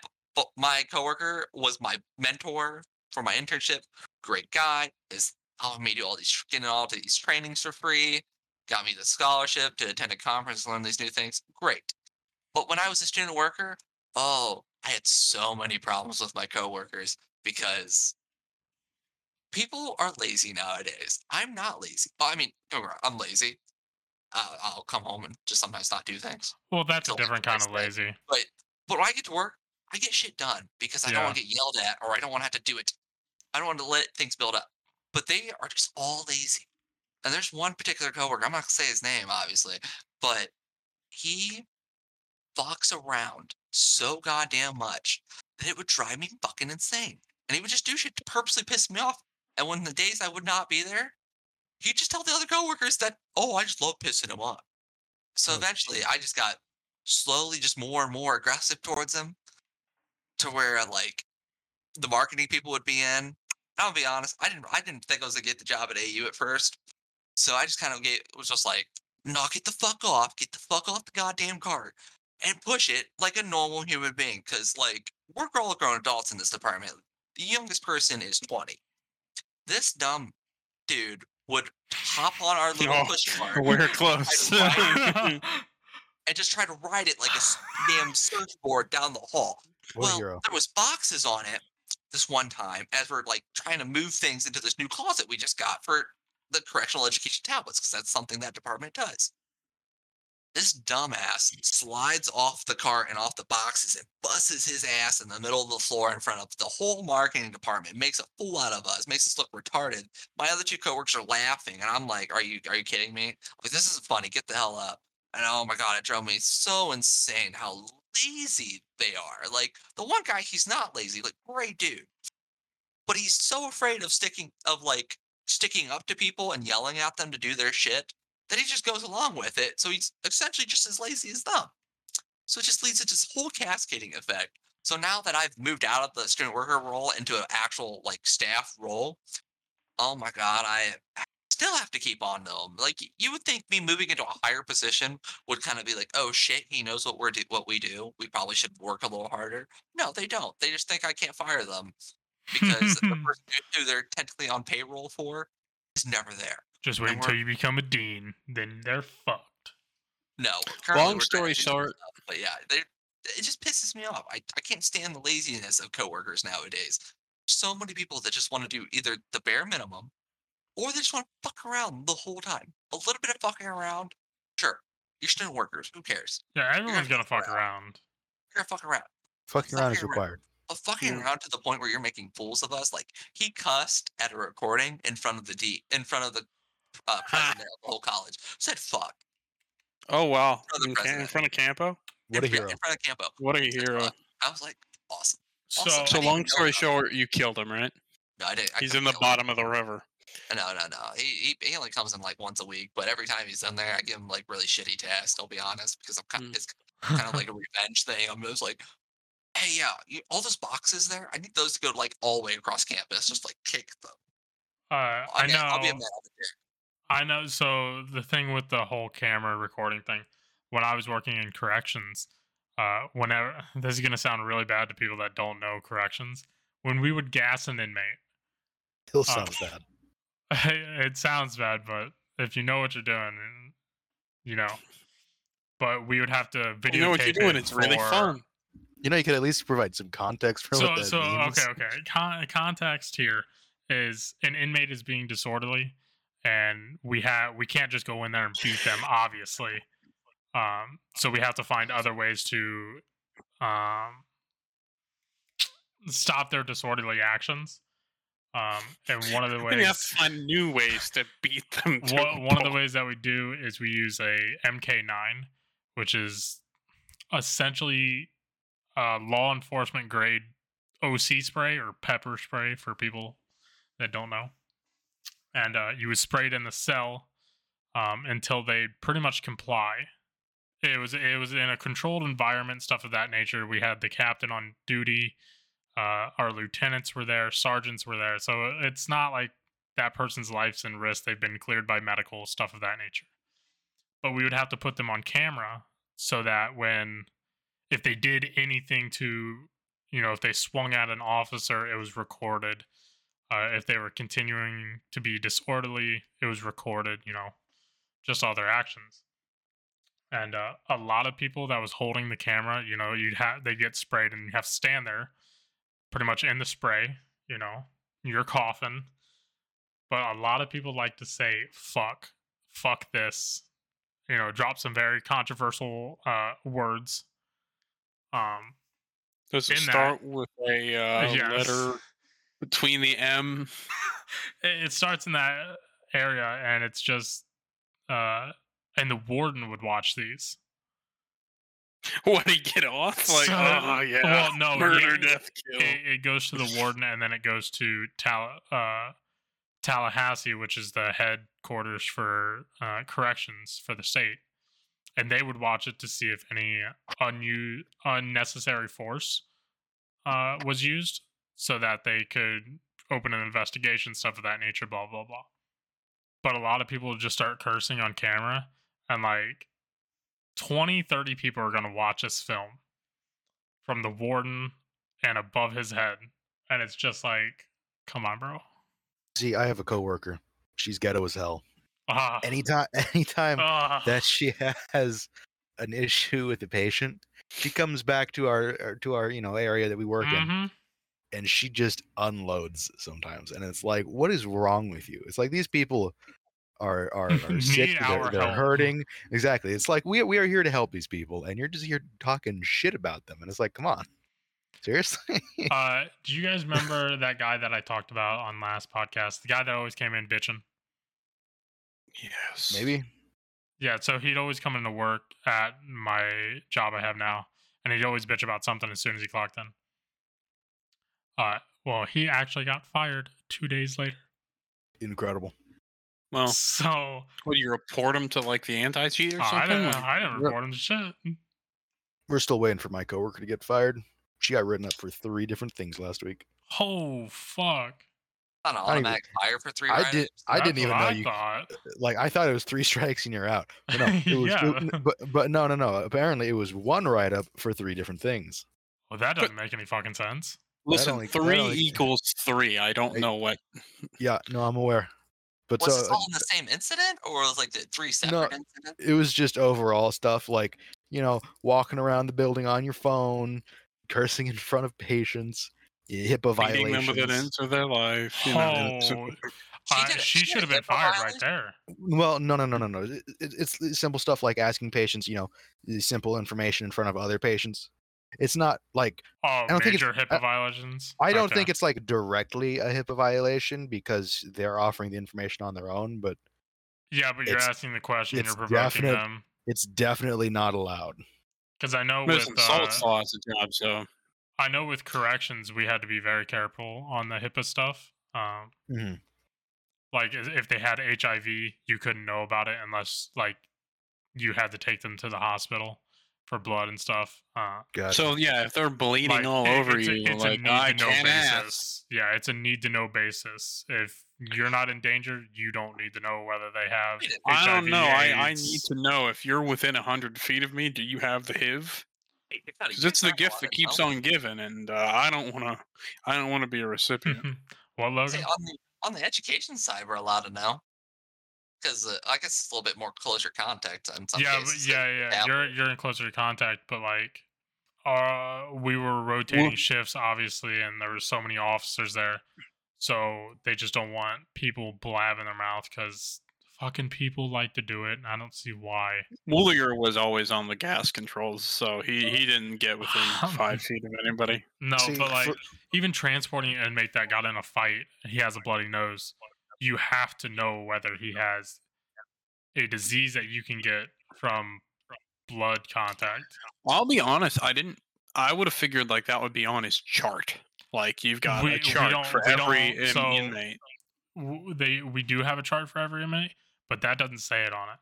my coworker was my mentor for my internship. Great guy. Is helping me do all these getting all these trainings for free. Got me the scholarship to attend a conference, learn these new things. Great. But when I was a student worker, oh, I had so many problems with my coworkers because people are lazy nowadays. I'm not lazy. Well, I mean, don't get me wrong, I'm lazy. Uh, I'll come home and just sometimes not do things. Well, that's a different kind of day. lazy. But but when I get to work, I get shit done because I don't want to get yelled at or I don't want to have to do it. I don't want to let things build up. But they are just all lazy. And there's one particular coworker. I'm not gonna say his name, obviously, but he fucks around so goddamn much that it would drive me fucking insane. And he would just do shit to purposely piss me off. And when the days I would not be there, he'd just tell the other coworkers that, oh, I just love pissing him off. So Oh, eventually I just got slowly just more and more aggressive towards him to where like the marketing people would be in. I'll be honest, I didn't I didn't think I was gonna get the job at AU at first. So I just kind of gave was just like, knock it the fuck off, get the fuck off the goddamn cart, and push it like a normal human being. Cause like we're all grown adults in this department. The youngest person is 20. This dumb dude would hop on our little Oh, push cart We're close. and just try to ride it like a damn surfboard down the hall. What well, there was boxes on it this one time as we're like trying to move things into this new closet we just got for the correctional education tablets because that's something that department does. This dumbass slides off the cart and off the boxes and busts his ass in the middle of the floor in front of the whole marketing department. Makes a fool out of us. Makes us look retarded. My other two coworkers are laughing, and I'm like, "Are you are you kidding me? Like this isn't funny. Get the hell up!" And oh my god, it drove me so insane how lazy they are. Like the one guy, he's not lazy. Like great dude, but he's so afraid of sticking of like sticking up to people and yelling at them to do their shit that he just goes along with it. So he's essentially just as lazy as them. So it just leads to this whole cascading effect. So now that I've moved out of the student worker role into an actual like staff role, oh my god, I still have to keep on them. Like you would think me moving into a higher position would kind of be like, oh shit, he knows what we're do- what we do. We probably should work a little harder. No, they don't. They just think I can't fire them because the person who they're technically on payroll for is never there. Just wait until you become a dean, then they're fucked. No. Long story to do some short- stuff, but yeah, it just pisses me off. I, I can't stand the laziness of coworkers nowadays. So many people that just want to do either the bare minimum or they just want to fuck around the whole time. A little bit of fucking around, sure. You're student workers. Who cares? Yeah, everyone's gonna fuck fuck around. around. You're gonna fuck around. Fucking around is Fucking around. required. But fucking Yeah. around to the point where you're making fools of us. Like he cussed at a recording in front of the D, in front of the uh, president of the whole college. Said fuck. Oh wow! In, ca- in front of Campo. What a in, fr- hero. In front of Campo. What a hero! fuck. I was like, awesome. So, So long story about short, you killed him, right? No, I didn't. I He's in the kill him. bottom of the river. No, no, no. He, he he only comes in like once a week, but every time he's in there, I give him like really shitty tasks. I'll be honest, because I'm kind Mm. of it's kind of like a revenge thing. I'm just like, hey, yeah, you, all those boxes there, I need those to go like all the way across campus, just like kick them. uh, I I mean, I'll be a know. man of the dick. I know. So the thing with the whole camera recording thing, when I was working in corrections, uh, whenever this is gonna sound really bad to people that don't know corrections, when we would gas an inmate, Still Uh, sounds bad. it sounds bad, but if you know what you're doing, you know. But we would have to video. You know what you're doing? it It's really for- fun. You know, you could at least provide some context for So, what that so means. okay, okay. Con- context here is an inmate is being disorderly, and we have we can't just go in there and beat them, obviously. Um, so we have to find other ways to um, stop their disorderly actions. Um, and one of the ways we have to find new ways to beat them. to one, one of the ways that we do is we use a MK9, which is essentially uh, law enforcement grade OC spray or pepper spray for people that don't know. And uh, you would spray it in the cell um, until they pretty much comply. It was it was in a controlled environment, stuff of that nature. We had the captain on duty. Uh, our lieutenants were there, sergeants were there. So it's not like that person's life's in risk. They've been cleared by medical stuff of that nature. But we would have to put them on camera so that when, if they did anything to, you know, if they swung at an officer, it was recorded. Uh, if they were continuing to be disorderly, it was recorded. You know, just all their actions. And uh, a lot of people that was holding the camera, you know, you'd have they get sprayed and you have to stand there, pretty much in the spray. You know, you're coughing but a lot of people like to say fuck fuck this you know drop some very controversial uh words um Does it in that- start with a uh, Yes. letter between the M? it, starts in that area and it's just uh and the warden would watch these When he get off? Like, So- oh yeah, well, no, murder, it- death, kill. it, it goes to the warden and then it goes to Tal- uh, Tallahassee, which is the headquarters for uh, corrections for the state. And they would watch it to see if any unused, unnecessary force uh, was used so that they could open an investigation, stuff of that nature, blah, blah, blah. But a lot of people just start cursing on camera, and like 20, 30 people are going to watch this film from the warden and above his head. And it's just like, come on, bro. See, I have a coworker. She's ghetto as hell. Ah, Anytime, anytime ah. that she has an issue with the patient, she comes back to our our- to our you know area that we work in, Mhm. And she just unloads sometimes. And it's like, what is wrong with you? It's like these people are are, are sick, they're, they're hurting. Exactly. It's like we we are here to help these people, and you're just here talking shit about them, and it's like, come on, seriously. Uh, do you guys remember that guy that I talked about on last podcast? The guy that always came in bitching. Yes. Maybe. Yeah, so he'd always come into work at my job I have now, and he'd always bitch about something as soon as he clocked in. Uh, well, he actually got fired two days later. Incredible. Well, So would you report him to like the anti-cheat or uh, I didn't, I didn't report him to shit. We're still waiting for my coworker to get fired. She got written up for three different things last week. Oh fuck! Not an I don't even- fire for three I riders. did. I That's didn't even know I you. Thought. Like I thought it was three strikes and you're out. But no, it was. Yeah. it- but but no no no. Apparently it was one write up for three different things. Well, that doesn't make any fucking sense. Listen, only- three only- equals three. I don't Hey, know what. Yeah, no, I'm aware. But Was so this uh, all in the same incident, or was like the three separate incidents? it was just overall stuff like you know walking around the building on your phone, cursing in front of patients, HIPAA Beating them violations. with an end of their life. You know, Oh, so- I- did a- she should have been HIPAA fired right there. Well, no, no, no, no, no. It, it- it's simple stuff like asking patients, you know, simple information in front of other patients. It's not like Oh, I don't think it's- major HIPAA I- violations. I don't Okay. think it's like directly a HIPAA violation because they're offering the information on their own, but Yeah, but you're asking the question. it's You're provoking definite- them. it's definitely not allowed. Because I know Listen, with solid uh, Saw has a job, so I know with corrections we had to be very careful on the HIPAA stuff. Um, Mhm. like if they had HIV, you couldn't know about it unless like you had to take them to the hospital for blood and stuff. Uh, Gotcha. so yeah, if they're bleeding like, all it- over it's a, you, it's like a need I to know can't ask. basis. Yeah, it's a need to know basis. If you're not in danger, you don't need to know whether they have. Wait, I don't HIV, know. I, I need to know if you're within hundred feet of me. Do you have the HIV? Hey, you gotta Because it's the gift that keeps on giving, and uh, I don't want to. I don't want to be a recipient. what Say, Logan? on the on the education side, we're allowed to know because uh, I guess it's a little bit more closer contact in some yeah, cases. yeah, like yeah. tablet. You're you're in closer contact, but like, uh, we were rotating shifts obviously, and there were so many officers there, so they just don't want people blabbing their mouth because fucking people like to do it, and I don't see why. Woolier was always on the gas controls, so he, he didn't get within five feet of anybody. No, See, but like for- even transporting an inmate that got in a fight, he has a bloody nose. You have to know whether he has a disease that you can get from blood contact. I'll be honest. I didn't. I would have figured like that would be on his chart. Like you've got We- a chart for every so- inmate. they we do have a chart for every inmate, but that doesn't say it on it.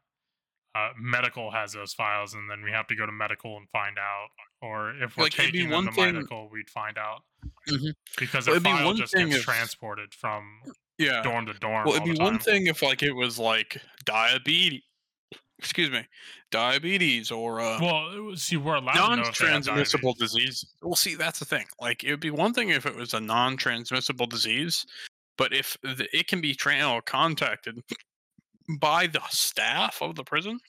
Uh, medical has those files, and then we have to go to medical and find out. Or if we're Like, be taking them one to thing- medical, we'd find out Mhm. because Well, a be file one just gets if- transported from Yeah. dorm to dorm. Well, it'd be one thing if like it was like diabetes. Excuse me, diabetes or uh, Well, it was- see, we're allowed to know if they have non-transmissible disease. Well, see, that's the thing. Like, it would be one thing if it was a non-transmissible disease, but if the, it can be tra- or contacted by the staff of the prison,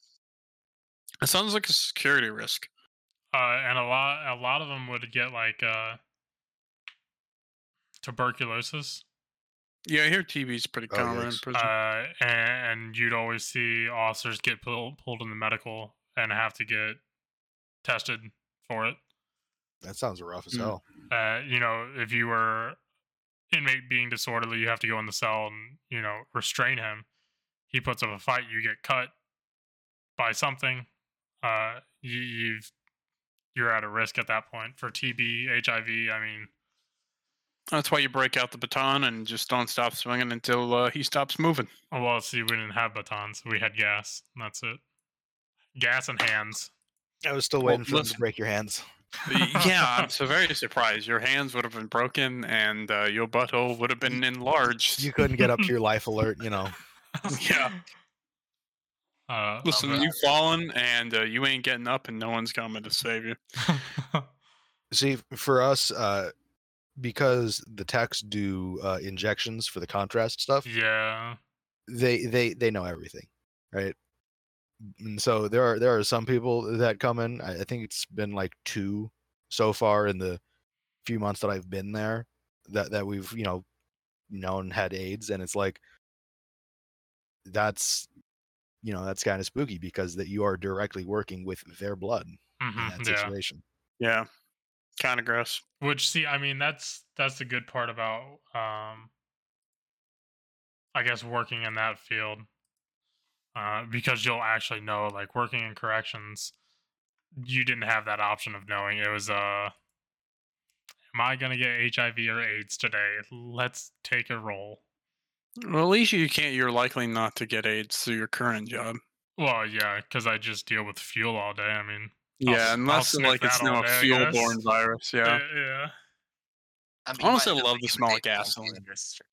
it sounds like a security risk. Uh, and a lot, a lot of them would get like uh, tuberculosis. Yeah, I hear TB's pretty Oh, common in yikes. prison. Uh, and you'd always see officers get pulled pulled in the medical and have to get tested for it. That sounds rough as Mm. hell. Uh, you know, if you were inmate being disorderly, you have to go in the cell and you know restrain him. He puts up a fight, you get cut by something. Uh, you, you've you're at a risk at that point for TB, HIV. I mean, That's why you break out the baton and just don't stop swinging until uh, he stops moving. oh, well, see, we didn't have batons. We had gas. And that's it. Gas and hands. I was still Well, waiting for them to break your hands. Yeah, I'm so very surprised. Your hands would have been broken and uh, your butthole would have been enlarged. You couldn't get up to your life alert, you know. yeah. Uh, Listen, you've fallen and uh, you ain't getting up, and no one's coming to save you. See, for us, uh, because the techs do uh, injections for the contrast stuff, yeah. they they they know everything, right? And so there are there are some people that come in. I, I think it's been like two so far in the few months that I've been there that that we've you know known had AIDS, and it's like that's you know that's kind of spooky because that you are directly working with their blood in Mhm, that yeah. situation. Yeah. Kind of gross. Which see, I mean, that's that's the good part about um I guess working in that field. Uh because you'll actually know like working in corrections, you didn't have that option of knowing. It was uh am I going to get HIV or AIDS today? Let's take a roll. Well, at least you can't. You're likely not to get AIDS through your current job. Well, yeah, cuz I just deal with fuel all day. I mean, Yeah, I'll unless sniff like it's that now a day, fuel-borne virus. Yeah. uh, yeah. I mean, Honestly, I love the smell of getting gasoline. in your sister.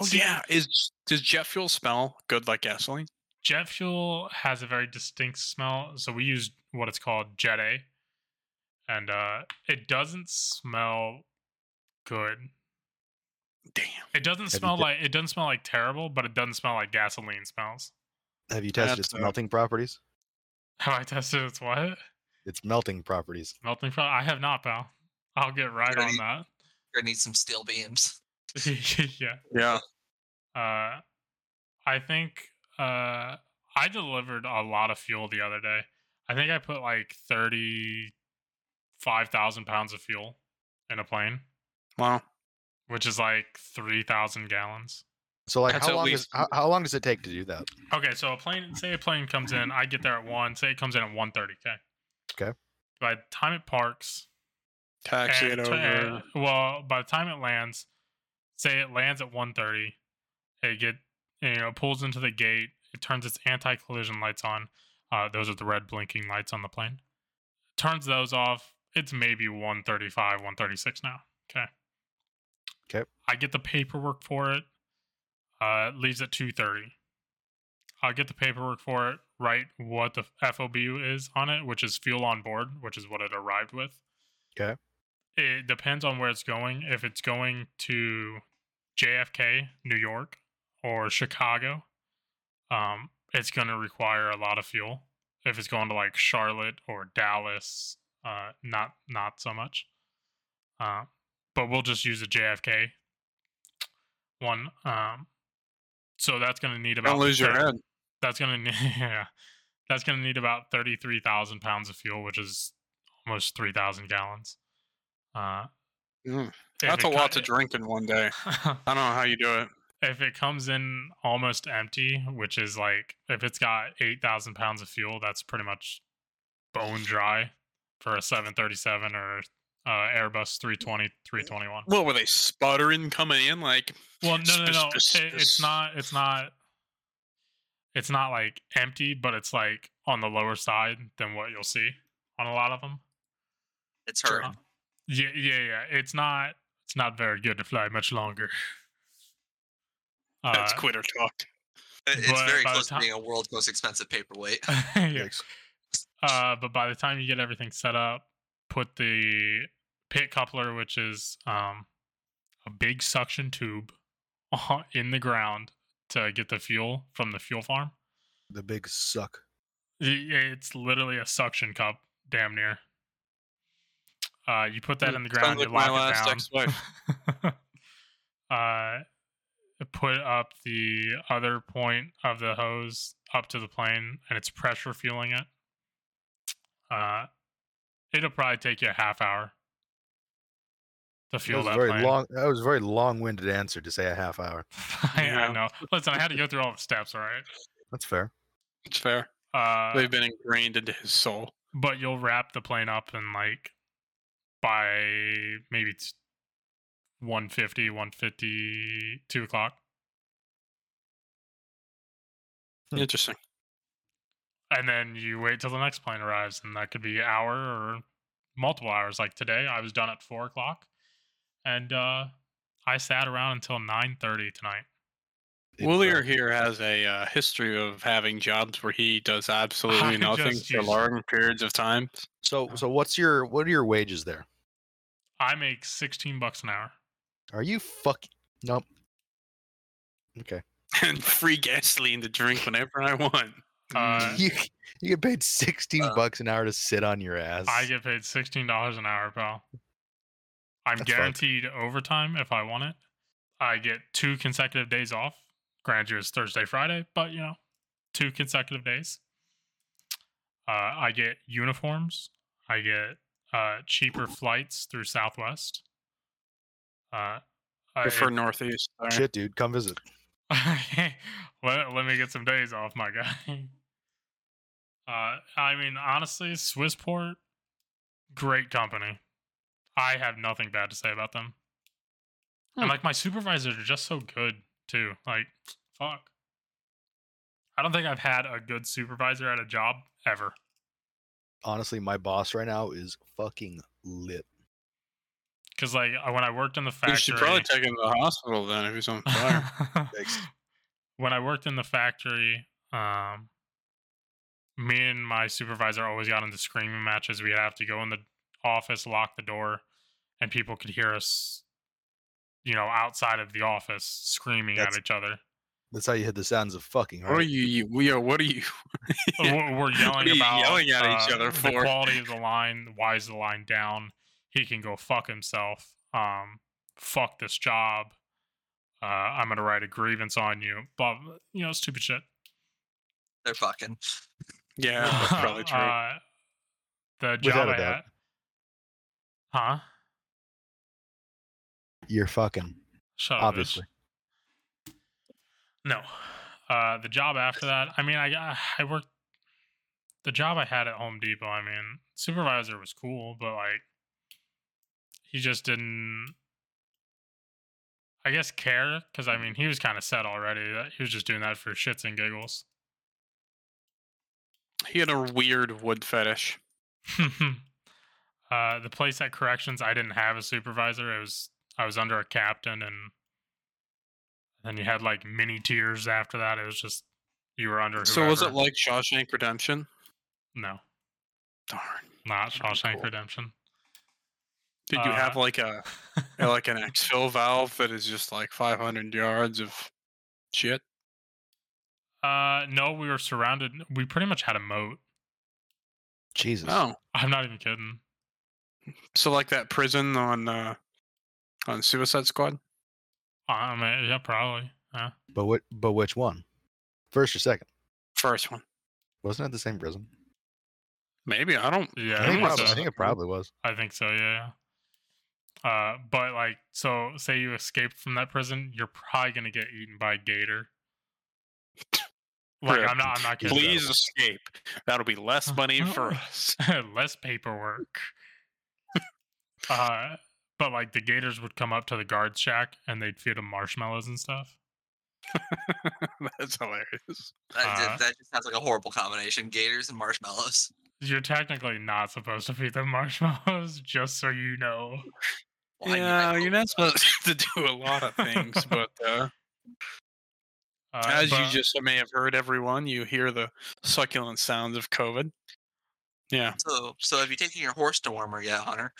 Oh See- yeah. Is does jet fuel smell good like gasoline? jet fuel has a very distinct smell. So we use what it's called Jet A, and uh, it doesn't smell good. Damn. It doesn't you smell t- like it doesn't smell like terrible, but it doesn't smell like gasoline smells. Have you tested That's, its melting properties? Have I tested its what Its melting properties. melting? Pro- I have not, pal. I'll get right on Ready? that. You're gonna need some steel beams. yeah. Yeah. Uh, I think uh, I delivered a lot of fuel the other day. I think I put like thirty-five thousand pounds of fuel in a plane, Wow. which is like three thousand gallons. So like That's how at long is least- how, how long does it take to do that? Okay, so a plane. Say a plane comes in. I get there at one. Say it comes in at one thirty. Okay. Okay. By the time it parks, Taxi it and t- over. and- well, by the time it lands, say it lands at 1:30, it get you know pulls into the gate. It turns its anti-collision lights on. Uh, those are the red blinking lights on the plane. Turns those off. It's maybe 135, 136 now. Okay. Okay. I get the paperwork for it. Uh, leaves at 2:30. I'll get the paperwork for it. Write what the FOB is on it, which is fuel on board, which is what it arrived with Okay. it depends on where it's going. If it's going to JFK, New York, or Chicago, um, it's going to require a lot of fuel. If it's going to like Charlotte or Dallas, uh, not not so much. Uh, but we'll just use the JFK one. Um, so that's going to need about Don't lose your head. that's gonna need yeah, that's gonna need about thirty three thousand pounds of fuel, which is almost three thousand gallons. Uh, Mm, That's a co- lot to drink in one day. I don't know how you do it. if it comes in almost empty, which is like if it's got eight thousand pounds of fuel, that's pretty much bone dry for a seven thirty seven or uh, Airbus 320, 321. What were they sputtering coming in? Like, Well, no, no, no. Spus- spus- It, it's not. It's not. It's not like empty, but it's like on the lower side than what you'll see on a lot of them. It's hurting. Yeah, yeah, yeah. It's not. It's not very good to fly much longer. that's Uh, quitter talk. It's very by the close to being a world's most expensive paperweight. yeah. Uh, but by the time you get everything set up, put the pit coupler, which is um, a big suction tube, uh, in the ground to get the fuel from the fuel farm. The big suck. It's literally a suction cup, damn near. Uh, you put that in the ground, you my lock last it ex-wife. down. uh, put up the other point of the hose up to the plane, and it's pressure fueling it. Uh, it'll probably take you a half hour to That fuel was that very plane. long. That was a very long-winded answer to say a half hour. I, I know. Listen, I had to go through all the steps, all right. That's fair. It's fair. Uh, They've been ingrained into his soul. but you'll wrap the plane up in like by maybe it's 150 150 2 o'clock Hmm. Interesting. and then you wait till the next plane arrives and that could be an hour or multiple hours like today i was done at 4 o'clock and uh i sat around until 9.30 tonight It's, Willier here has a uh, history of having jobs where he does absolutely I nothing just for long periods of time. So so what's your what are your wages there? i make 16 bucks an hour Are you fuck? Nope. Okay. and free gasoline to drink whenever I want. Uh, you you get paid sixteen Uh, bucks an hour to sit on your ass. i get paid $16 an hour pal i'm That's fucked. guaranteed overtime if i want it i get two consecutive days off Granted, it was Thursday, Friday, but you know, two consecutive days. Uh, I get uniforms. I get uh, cheaper flights through Southwest. Uh, I- Prefer Northeast. Sorry. Shit, dude, come visit. let, let me get some days off, my guy. Uh, I mean, honestly, Swissport, great company. I have nothing bad to say about them. Hmm. And like my supervisors are just so good too. Like, fuck. I don't think I've had a good supervisor at a job ever. Honestly, my boss right now is fucking lit. Cause like uh, when I worked in the You factory, should probably take him to the hospital then if he's on fire. When I worked in the factory, um, me and my supervisor always got into screaming matches. We'd have to go in the office, lock the door, and people could hear us, you know, outside of the office screaming That's- at each other. That's how you hit the sounds of fucking, What are you, you we are what are you We're, we're yelling What you about yelling at each uh, other the for? quality of the line. Why is the line down? He can go fuck himself. Um, fuck this job. Uh, I'm gonna write a grievance on you. But you know, stupid shit. They're fucking. Yeah, that's probably true. Uh, the job a I doubt. had, huh? You're fucking, Shut up, obviously. No. Uh, the job after that, I mean, I I worked. The job I had at Home Depot, I mean, supervisor was cool, but like, he just didn't. I guess care because I mean he was kind of set already. He was just doing that for shits and giggles. he had a weird wood fetish. uh, the place at corrections, I didn't have a supervisor. It was I was under a captain, and then you had like mini tiers after that. It was just you were under. So was it like Shawshank Redemption? no, Darn. not Shawshank cool. Redemption. Did you have Uh, like a like an exfil valve that is just like 500 yards of shit? uh, no, we were surrounded. We pretty much had a moat. Jesus. Oh, I'm not even kidding. So like that prison on uh on Suicide Squad? Uh, I mean, yeah, probably. Yeah. But what? But which one? First or second? First one. Wasn't it the same prison? Maybe I don't. Yeah, I think, was probably, a- I think it probably was. I think so. Yeah. yeah. Uh, but like, so say you escaped from that prison, you're probably gonna get eaten by a gator. Like, I'm not. I'm not kidding. Please escape. That'll be less money for us. Less paperwork. Uh, but like the gators would come up to the guard shack and they'd feed them marshmallows and stuff. That's hilarious. That, Uh, that just sounds like a horrible combination. Gators and marshmallows. You're technically not supposed to feed them marshmallows, just so you know. Well, I- I yeah, know- you're not supposed to do a lot of things, but uh, Uh, as you just may have heard, everyone, you hear the succulent sounds of COVID. Yeah. So, so have you taken your horse dewormer yet, Hunter?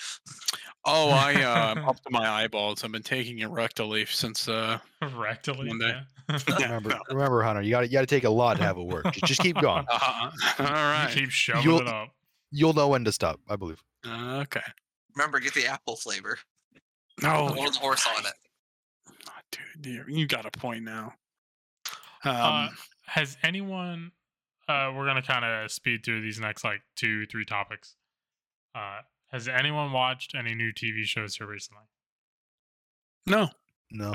Oh, I uh, I'm up to my eyeballs. I've been taking a rectaleaf since uh, rectally. Monday. yeah. Remember, remember, Hunter. You got to you got to take a lot to have it work. Just, just keep going. uh all You keep shoving You'll- it up. You'll know when to stop. I believe. Uh, okay. Remember, get the apple flavor. No, the one the horse on it. dude, you, you got a point now. Um, Uh, has anyone? Uh, we're gonna kind of speed through these next like two, three topics. Uh, has anyone watched any new TV shows here recently? no. No,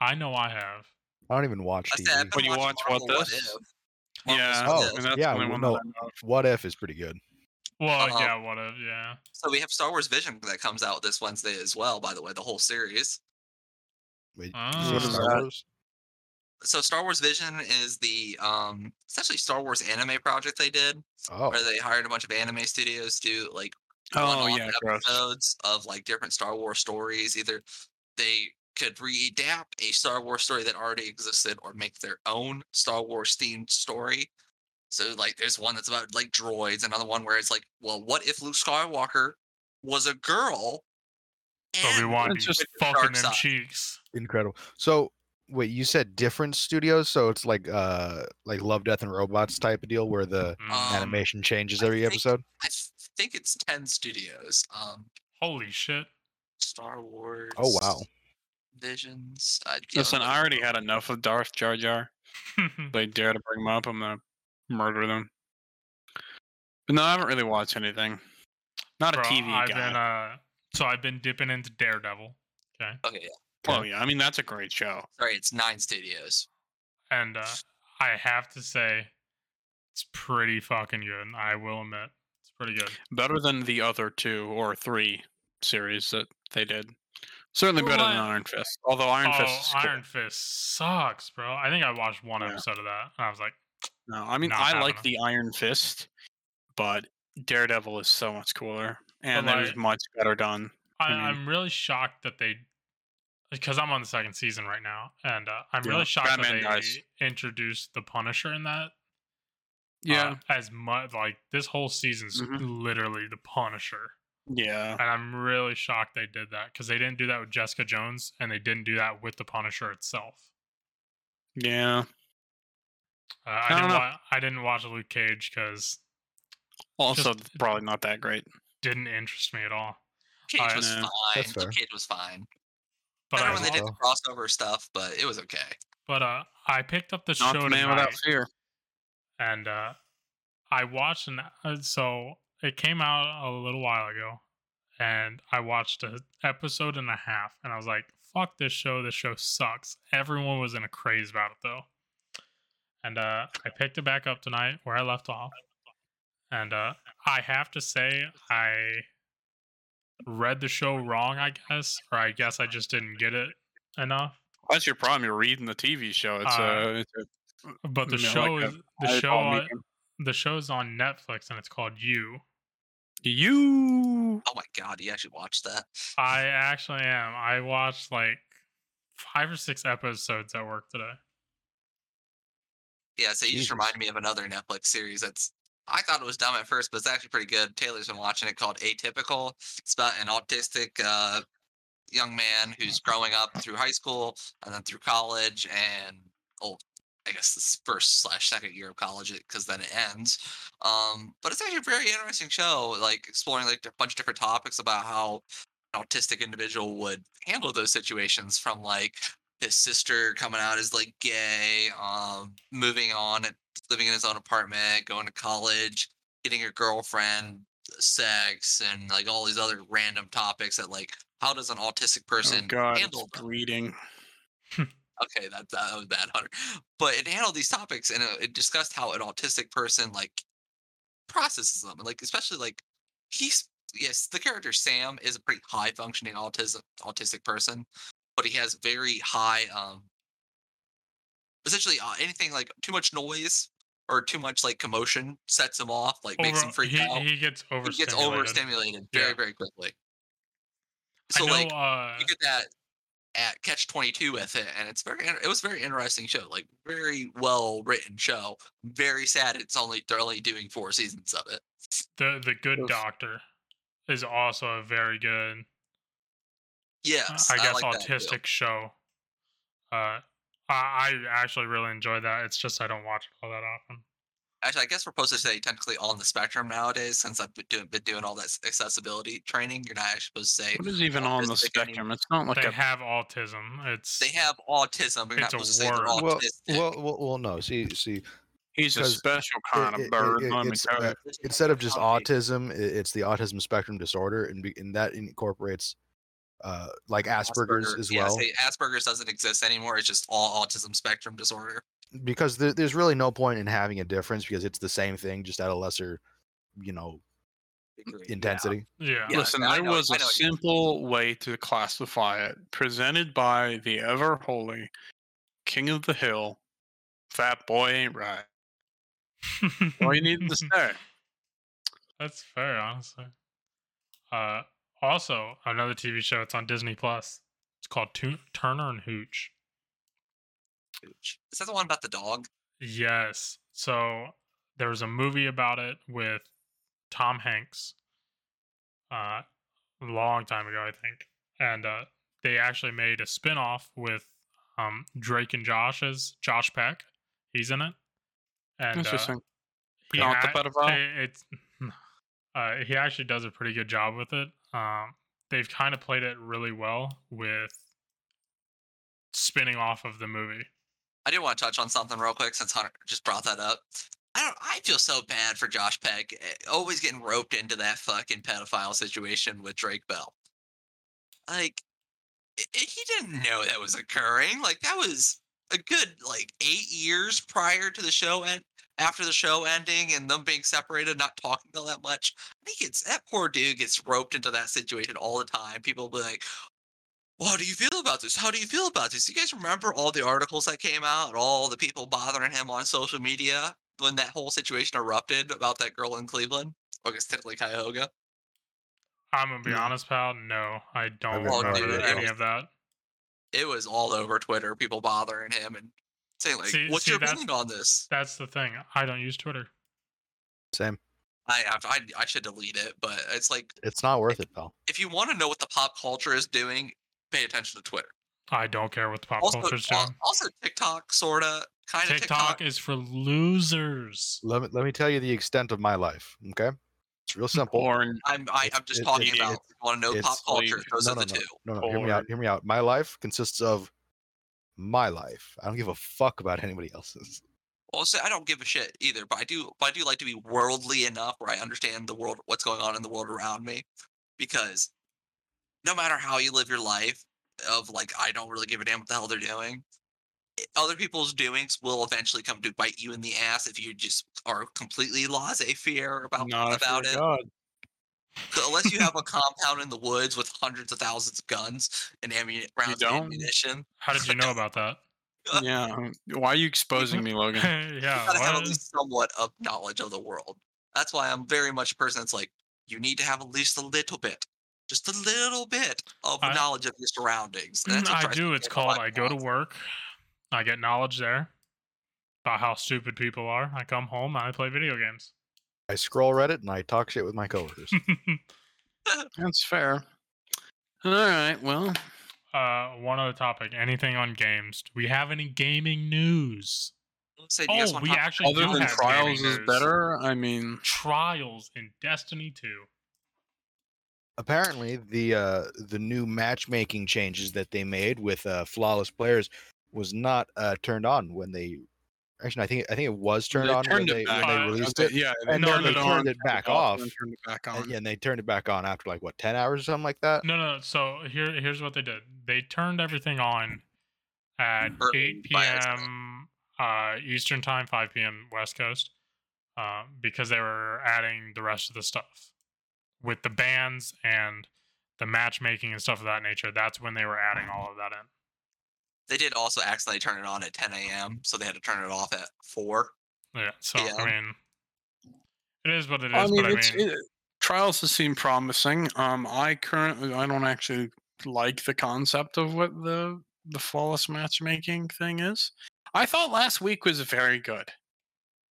I know I have. I don't even watch I TV. said, When you watching watch What This? If. Yeah, Oh, If. yeah, well, no. that I know of. What if is pretty good. Well, Uh-oh. yeah, what if? Yeah. So we have Star Wars Vision that comes out this Wednesday as well. By the way, the whole series. Wait, Ah. What is Star? Wars? So Star Wars Vision is the um, essentially Star Wars anime project they did, Oh, where they hired a bunch of anime studios to do like Oh one-off yeah, gross. episodes of like different Star Wars stories. Either they could readapt a Star Wars story that already existed or make their own Star Wars themed story. So like there's one that's about like droids, another one where it's like, well, what if Luke Skywalker was a girl? But we and want It's to just fucking them cheeks. incredible. So wait, you said different studios, so it's like uh like Love, Death, and Robots type of deal where the. Um, animation changes I every think- episode. I think it's ten studios. Um, Holy shit! Star Wars. Oh wow. Visions. I, Listen, but- I already had enough of Darth Jar Jar. They dare to bring him up, I'm gonna murder them. But no, I haven't really watched anything. Not a TV I've guy. been uh, so I've been dipping into Daredevil. Okay, Okay, yeah. Well, yeah, I mean that's a great show. Sorry, it's nine studios. and uh, I have to say, it's pretty fucking good. I will admit, it's pretty good. Better than the other two or three series that they did. Certainly better than Iron Fist. Although Iron oh, Fist is cool. Iron Fist sucks, bro. I think I watched one Yeah. episode of that, and I was like, No, I mean I like happening. the Iron Fist, but Daredevil is so much cooler, and it was like- much better done. I, I I'm really shocked that they, because I'm on the second season right now, and uh, I'm Yeah, really shocked Batman that dies. they introduced the Punisher in that. Yeah, uh, as much like this whole season's Mhm. literally the Punisher, yeah. and I'm really shocked they did that because they didn't do that with Jessica Jones, and they didn't do that with the Punisher itself. Yeah. Uh, I, don't didn't know. wa- I didn't watch Luke Cage because Also, Just- probably not that great. didn't interest me at all. Cage I- was Yeah, fine. Luke Cage was fine. But Better I, when they did the crossover stuff, but it was okay. but uh, I picked up the Not show the man tonight. without fear. and uh, I watched an uh, so it came out a little while ago, and I watched an episode and a half, and I was like, "Fuck this show! This show sucks." Everyone was in a craze about it though, and uh, I picked it back up tonight where I left off, and uh, I have to say I read the show wrong, I guess, or I guess I just didn't get it enough. That's your problem. You're reading the TV show. It's Uh, uh, it's a But the you know, show like a is the show medium. the show's on Netflix and it's called You. You. Oh my god, you actually watched that? I actually am. I watched like five or six episodes at work today. Yeah, so you Jesus. just reminded me of another Netflix series that's I thought it was dumb at first, but it's actually pretty good. Taylor's been watching it called Atypical. It's about an autistic uh, young man who's growing up through high school and then through college and oh, I guess this first slash second year of college because then it ends. Um, but it's actually a very interesting show, like exploring like a bunch of different topics about how an autistic individual would handle those situations from like his sister coming out as like gay, um, moving on living in his own apartment, going to college, getting a girlfriend, sex, and like all these other random topics that like how does an autistic Oh person God, handle them? bleeding. Okay, that that was bad, Hunter. But it handled these topics and it, it discussed how an autistic person like processes them, and like especially like he's yes, the character Sam is a pretty high functioning autism autistic person, but he has very high um essentially uh, anything like too much noise or too much like commotion sets him off, like makes him freak he, out. he gets He overstimulated. gets overstimulated very Yeah. very quickly. So know. like uh, you get that at Catch Twenty Two with it, and it's very it was a very interesting show, like very well written show. Very sad it's only they're only doing four seasons of it. the the Good Oof. Doctor is also a very good, Yes, I guess, like that autistic show. Uh, I, I actually really enjoy that. It's just I don't watch it all that often. Actually, I guess we're supposed to say technically on the spectrum nowadays, since I've been doing, been doing all that accessibility training. You're not actually supposed to say What is even on the autistic any- spectrum? It's not like they a. have autism. It's they have autism, but you're It's not a supposed to say word. Well, well, well, well, no. See, see, He's a special kind it- of bird. it- let me tell uh, you. instead of just autism, it's the autism spectrum disorder, and, be, and that incorporates uh, like Asperger's Asperger- as well. say Asperger's doesn't exist anymore. It's just all autism spectrum disorder. because there, there's really no point in having a difference because it's the same thing, just at a lesser, you know, Degree, intensity. yeah. Yeah, Listen, I there was I a know what you mean. simple way to classify it, presented by the ever holy King of the Hill. Fat boy ain't right. All you needed to say. That's fair, honestly. Uh, also, another TV show. It's on Disney Plus. It's called Tu- Turner and Hooch. Hooch. Is that the one about the dog? Yes. So there was a movie about it with Tom Hanks. Uh, a long time ago, I think, and uh, they actually made a spin-off with um Drake and Josh's Josh Peck. He's in it, and uh, Interesting. he Not the ac- pedophile? eh, It's uh, he actually does a pretty good job with it. Um, they've kind of played it really well with spinning off of the movie. I do want to touch on something real quick since Hunter just brought that up. I don't. I feel so bad for Josh Peck, eh, always getting roped into that fucking pedophile situation with Drake Bell. Like, i- i- he didn't know that was occurring. Like, that was a good like eight years prior to the show and after the show ending and them being separated, not talking all that much. I think it's that poor dude gets roped into that situation all the time. People will be like, well, how do you feel about this? How do you feel about this? You guys remember all the articles that came out, all the people bothering him on social media when that whole situation erupted about that girl in Cleveland? Or I guess technically Cuyahoga. I'm gonna be No. honest, pal. No, I don't got remember idea. any of that. It was all over Twitter, people bothering him and saying like, See- "What's see, your that's- opinion on this?" That's the thing. I don't use Twitter. Same. I have, I I should delete it, but it's like It's not worth it, pal. if you want to know what the pop culture is doing, pay attention to Twitter. I don't care what the pop Also, culture's al- doing. also TikTok, sorta, kind of TikTok, TikTok. is for losers. Let me let me tell you the extent of my life. Okay, it's real simple. Porn. I'm I, It's- I'm just it- talking it- about. if you want to know pop culture? like- Those no, are no, the no, two. No, no, hear me out. Hear me out. My life consists of my life. I don't give a fuck about anybody else's. Well, say I don't give a shit either, but I do. But I do like to be worldly enough where I understand the world, what's going on in the world around me, because no matter how you live your life, of like I don't really give a damn what the hell they're doing. Eh, other people's doings will eventually come to bite you in the ass if you just are completely laissez-faire about Not about it. God. So unless you have a compound in the woods with hundreds of thousands of guns and ammuni- rounds of ammunition, How did you know about that? Yeah. Why are you exposing me, Logan? yeah. you yeah. gotta have at least somewhat of knowledge of the world. That's why I'm very much a person that's like, you need to have at least a little bit, just a little bit of I- knowledge of your surroundings. Mm, That's what I do. It's called I go to work. I get knowledge there about how stupid people are. I come home and I play video games. I scroll Reddit and I talk shit with my coworkers. That's fair. All right. Well, uh, one other topic. Anything on games? Do we have any gaming news? Let's say, do Oh, we talk- actually other do than have Trials is news. better. I mean, Trials in Destiny 2. Apparently, the uh, the new matchmaking changes that they made with uh, flawless players was not uh, turned on when they. Actually, I think I think it was turned they on turned when they, when they released it. Yeah, and then they turned it back and off. then turned it back And, on. yeah, and they turned it back on after like what ten hours or something like that. No, no. So here, here's what they did. They turned everything on at 8 p.m. Uh, Eastern time, 5 p.m. West Coast, uh, because they were adding the rest of the stuff with the bands and the matchmaking and stuff of that nature. That's when they were adding all of that in. They did also accidentally turn it on at 10 a.m., so they had to turn it off at four. Yeah. So Yeah. I mean, it is what it is. I mean, but I it's, mean, it, trials has seemed promising. Um, I currently I don't actually like the concept of what the the flawless matchmaking thing is. I thought last week was very good.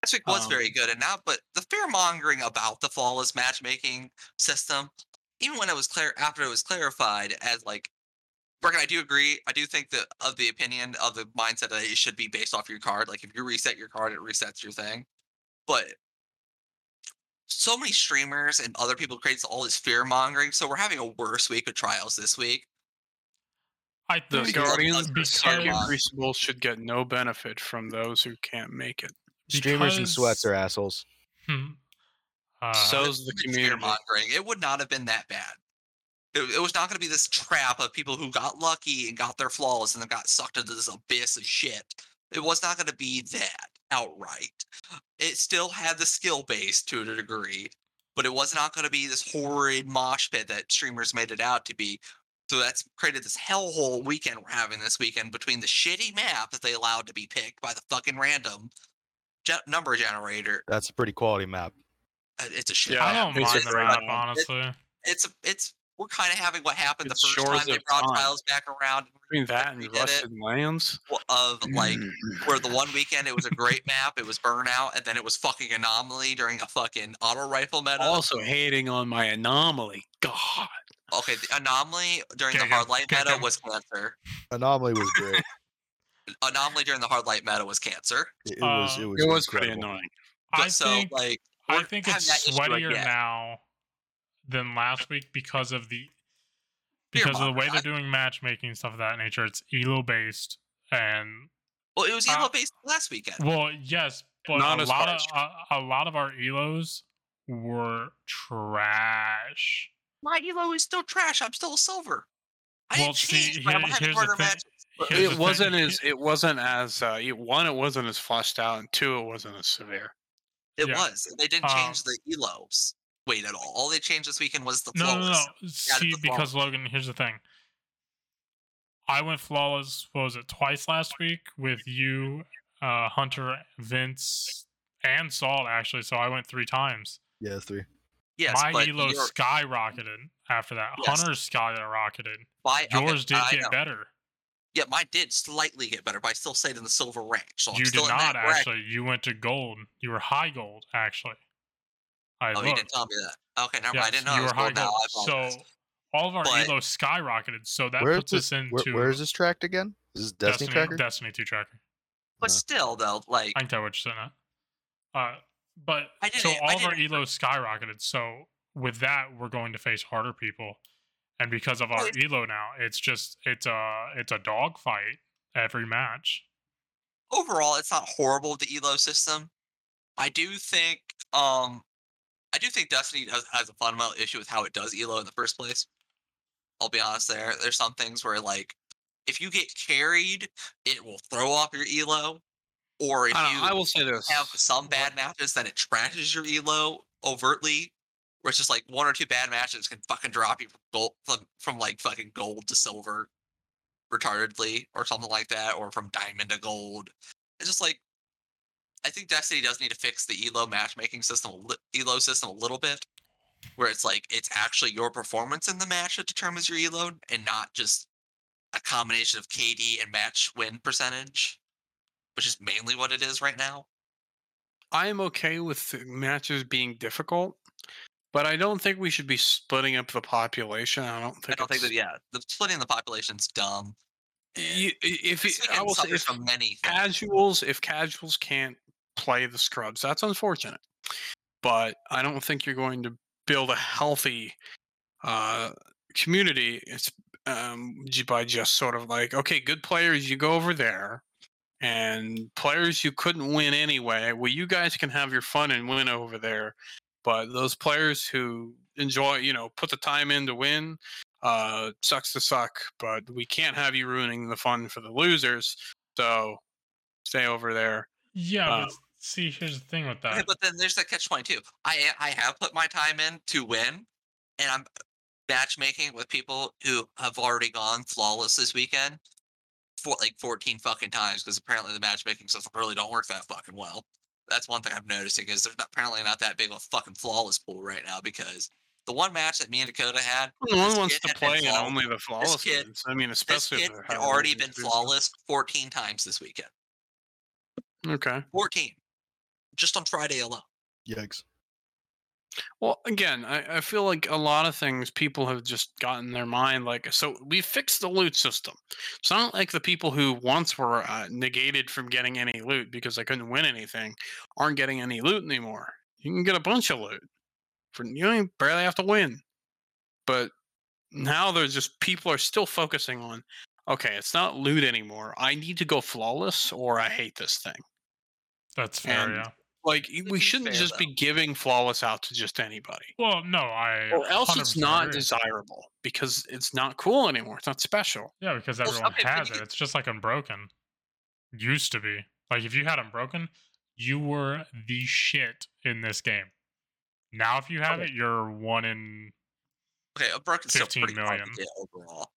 Last week was Um, very good, and now, but the fear mongering about the flawless matchmaking system, even when it was clear after it was clarified as like, Bergen, I do agree. I do think that of the opinion of the mindset that it should be based off your card. Like if you reset your card, it resets your thing. But so many streamers and other people create all this fear mongering, so we're having a worse week of trials this week. I The think Guardians, the because- Guardian Crucible should get no benefit from those who can't make it. Streamers and sweats are assholes. Hmm. Uh, So's the fear community. mongering. It would not have been that bad. It, it was not going to be this trap of people who got lucky and got their flaws and then got sucked into this abyss of shit. It was not going to be that outright. It still had the skill base to a degree, but it was not going to be this horrid mosh pit that streamers made it out to be. So that's created this hellhole weekend we're having this weekend between the shitty map that they allowed to be picked by the fucking random ge- number generator. That's a pretty quality map. Uh, It's a shit. Yeah, I don't it's mind a the map, map. honestly. it's a, it's we're kind of having what happened It's the first time they brought time. trials back around Between that we and did it. Rusted Lands, of like where the one weekend it was a great map, it was burnout, and then it was fucking anomaly during a fucking auto rifle meta. also hating on my anomaly. God, okay, the anomaly during the Kick 'em, hard light kick meta 'em. was cancer. Anomaly was great. Anomaly during the hard light meta was cancer. It, it was. Uh, It was. it was pretty annoying. But I so think like I think it's that issue sweatier now than last week because of the because of the way they're doing matchmaking stuff of that nature. It's elo based, and Well, it was Uh, elo based last weekend. well, yes, but Not a lot of a, a lot of our elos were trash. My elo is still trash. I'm still silver. I Well, didn't see, change, but I'm here- having here's the thing- Here's it thing- wasn't as it wasn't as uh, it- one it wasn't as flushed out and two it wasn't as severe It Yeah. was. They didn't Um, change the elos weight at all. All they changed this weekend was the No, no, flawless. no. added See, the because Logan, here's the thing. I went flawless. What was it? Twice last week with you, uh, Hunter, Vince, and Salt actually. So I went three times. Yeah, three. Yes, My but elo your- skyrocketed after that. Yes. Hunter's skyrocketed. my- okay, Yours did I get know. better. Yeah, mine did slightly get better, but I still stayed in the silver range. So I'm you still did not that bracket. actually. You went to gold. You were high gold actually. I Oh, you didn't tell me that. Okay, never mind. I didn't know I you was were high gold now. gold. I apologize. So all of our But- elo skyrocketed. So that puts this? us Where, into where is this tracked again? Is this Destiny, Destiny, tracker? Destiny 2 tracker. but Uh, still, though, like I can tell which saying that. Uh, but I so didn't- I all of our didn't- elo skyrocketed. So with that, we're going to face harder people, and because of our Well, elo now, it's just it's a it's a dog fight every match. overall, it's not horrible the elo system. I do think, um, I do think Destiny does, has a fundamental issue with how it does elo in the first place. I'll be honest. There, there's some things where like, if you get carried, it will throw off your elo, or if I, you I will say this have some bad matches, then it trashes your elo overtly. Where it's just like one or two bad matches can fucking drop you from gold from, from like fucking gold to silver retardedly or something like that, or from diamond to gold. It's just like I think Destiny does need to fix the elo matchmaking system, a elo system a little bit, where it's like it's actually your performance in the match that determines your elo, and not just a combination of KD and match win percentage, which is mainly what it is right now. I am okay with matches being difficult, but I don't think we should be splitting up the population. I don't think. I don't think that yeah, the splitting the population's dumb. y- If it, I will say, if from many casuals, if casuals can't play the scrubs, that's unfortunate. But I don't think you're going to build a healthy uh, community. It's um, by just sort of like, okay, good players, you go over there, and players you couldn't win anyway. Well, you guys can have your fun and win over there. But those players who enjoy, you know, put the time in to win, uh, sucks to suck. But we can't have you ruining the fun for the losers. So stay over there. Yeah, Um, see, here's the thing with Okay, that. but then there's that catch twenty two. I I have put my time in to win, and I'm matchmaking with people who have already gone flawless this weekend for like 14 fucking times because apparently the matchmaking system really don't work that fucking well. That's one thing I'm noticing is there's not, apparently not that big of a fucking flawless pool right now because the one match that me and Dakota had, No one This wants to play in flawless. only the flawless kid- ones. I mean, especially this especially kid if had already been to do so. flawless 14 times this weekend. Okay. 14, just on Friday alone. Yikes. Well, again, I, I feel like a lot of things people have just gotten their mind like so. We fixed the loot system. It's not like the people who once were uh, negated from getting any loot because they couldn't win anything aren't getting any loot anymore. You can get a bunch of loot for you don't even barely have to win. But now there's just people are still focusing on okay, it's not loot anymore. I need to go flawless or I hate this thing. That's fair, and- yeah. Like we shouldn't fair, just be giving flawless out to just anybody. Well, no, I. Or else it's not agree. desirable because it's not cool anymore. It's not special. Yeah, because Well, everyone okay, has it. could- It's just like Unbroken. Used to be. Like if you had Unbroken, you were the shit in this game. Now if you have Okay. it, you're one in Okay, a broken still 15 pretty hard to get overall.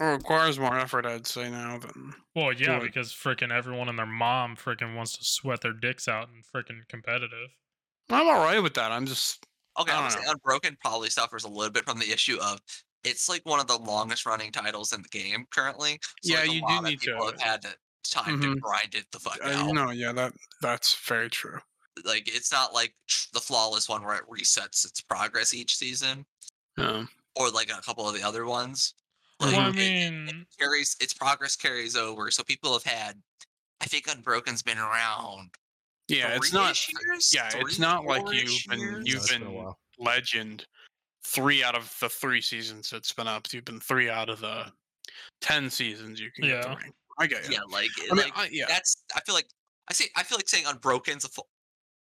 It requires more effort, I'd say now than Well, yeah, it. because freaking everyone and their mom freaking wants to sweat their dicks out and freaking competitive. I'm all right with that. I'm just Okay, I I don't would say Unbroken probably suffers a little bit from the issue of it's like one of the longest running titles in the game currently. So Yeah, like, you do need people to- have had time to Mhm. grind it the fuck uh, out. no, yeah, that that's very true. Like it's not like the flawless one where it resets its progress each season, Um, or like a couple of the other ones. Well, Like, I it- it- mean, carries its progress carries over. So people have had. I think Unbroken's been around. yeah, it's not. Years? Yeah, it's not like you've been- years? you've been been- Legend three out of the three seasons it's been up. You've been three out of the ten seasons you can get the Yeah. ring. I get you. Yeah, like, I mean, like I, yeah. that's. I feel like I see. I feel like saying Unbroken is a. fa-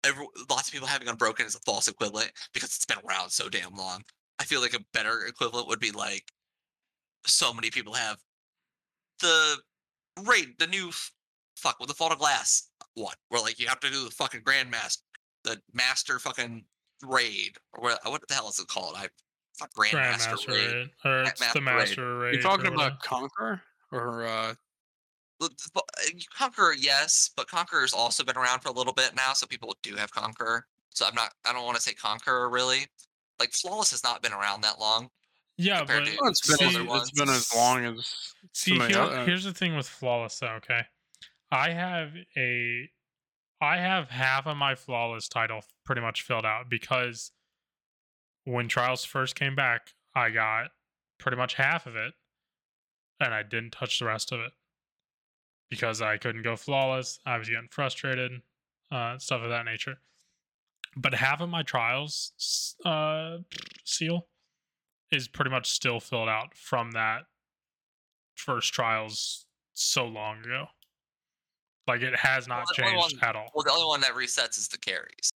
Every, lots of people having Unbroken is a false equivalent because it's been around so damn long. I feel like a better equivalent would be like, so many people have the raid, the new fuck with the Vault of Glass one, where like you have to do the fucking Grandmaster, the Master fucking raid, or what, what the hell is it called? I fuck Grandmaster, Grandmaster raid. raid, or it's the Grandmaster raid. master raid. You're talking about. Conquer or uh Well, th- but, uh, you- Conqueror, yes, but Conqueror's also been around for a little bit now, so people do have Conqueror. So I'm not. I don't want to say Conqueror really. Like Flawless has not been around that long. Yeah, but to- well, it's been see, as, it's been as long as See, here, here's the thing with flawless. Though, okay, I have a, I have half of my flawless title pretty much filled out because when trials first came back, I got pretty much half of it, and I didn't touch the rest of it because I couldn't go flawless. I was getting frustrated, uh, stuff of that nature. But half of my trials uh, seal is pretty much still filled out from that first trials so long ago. Like it has not the only changed one- at all. Well, the only one that resets is the carries.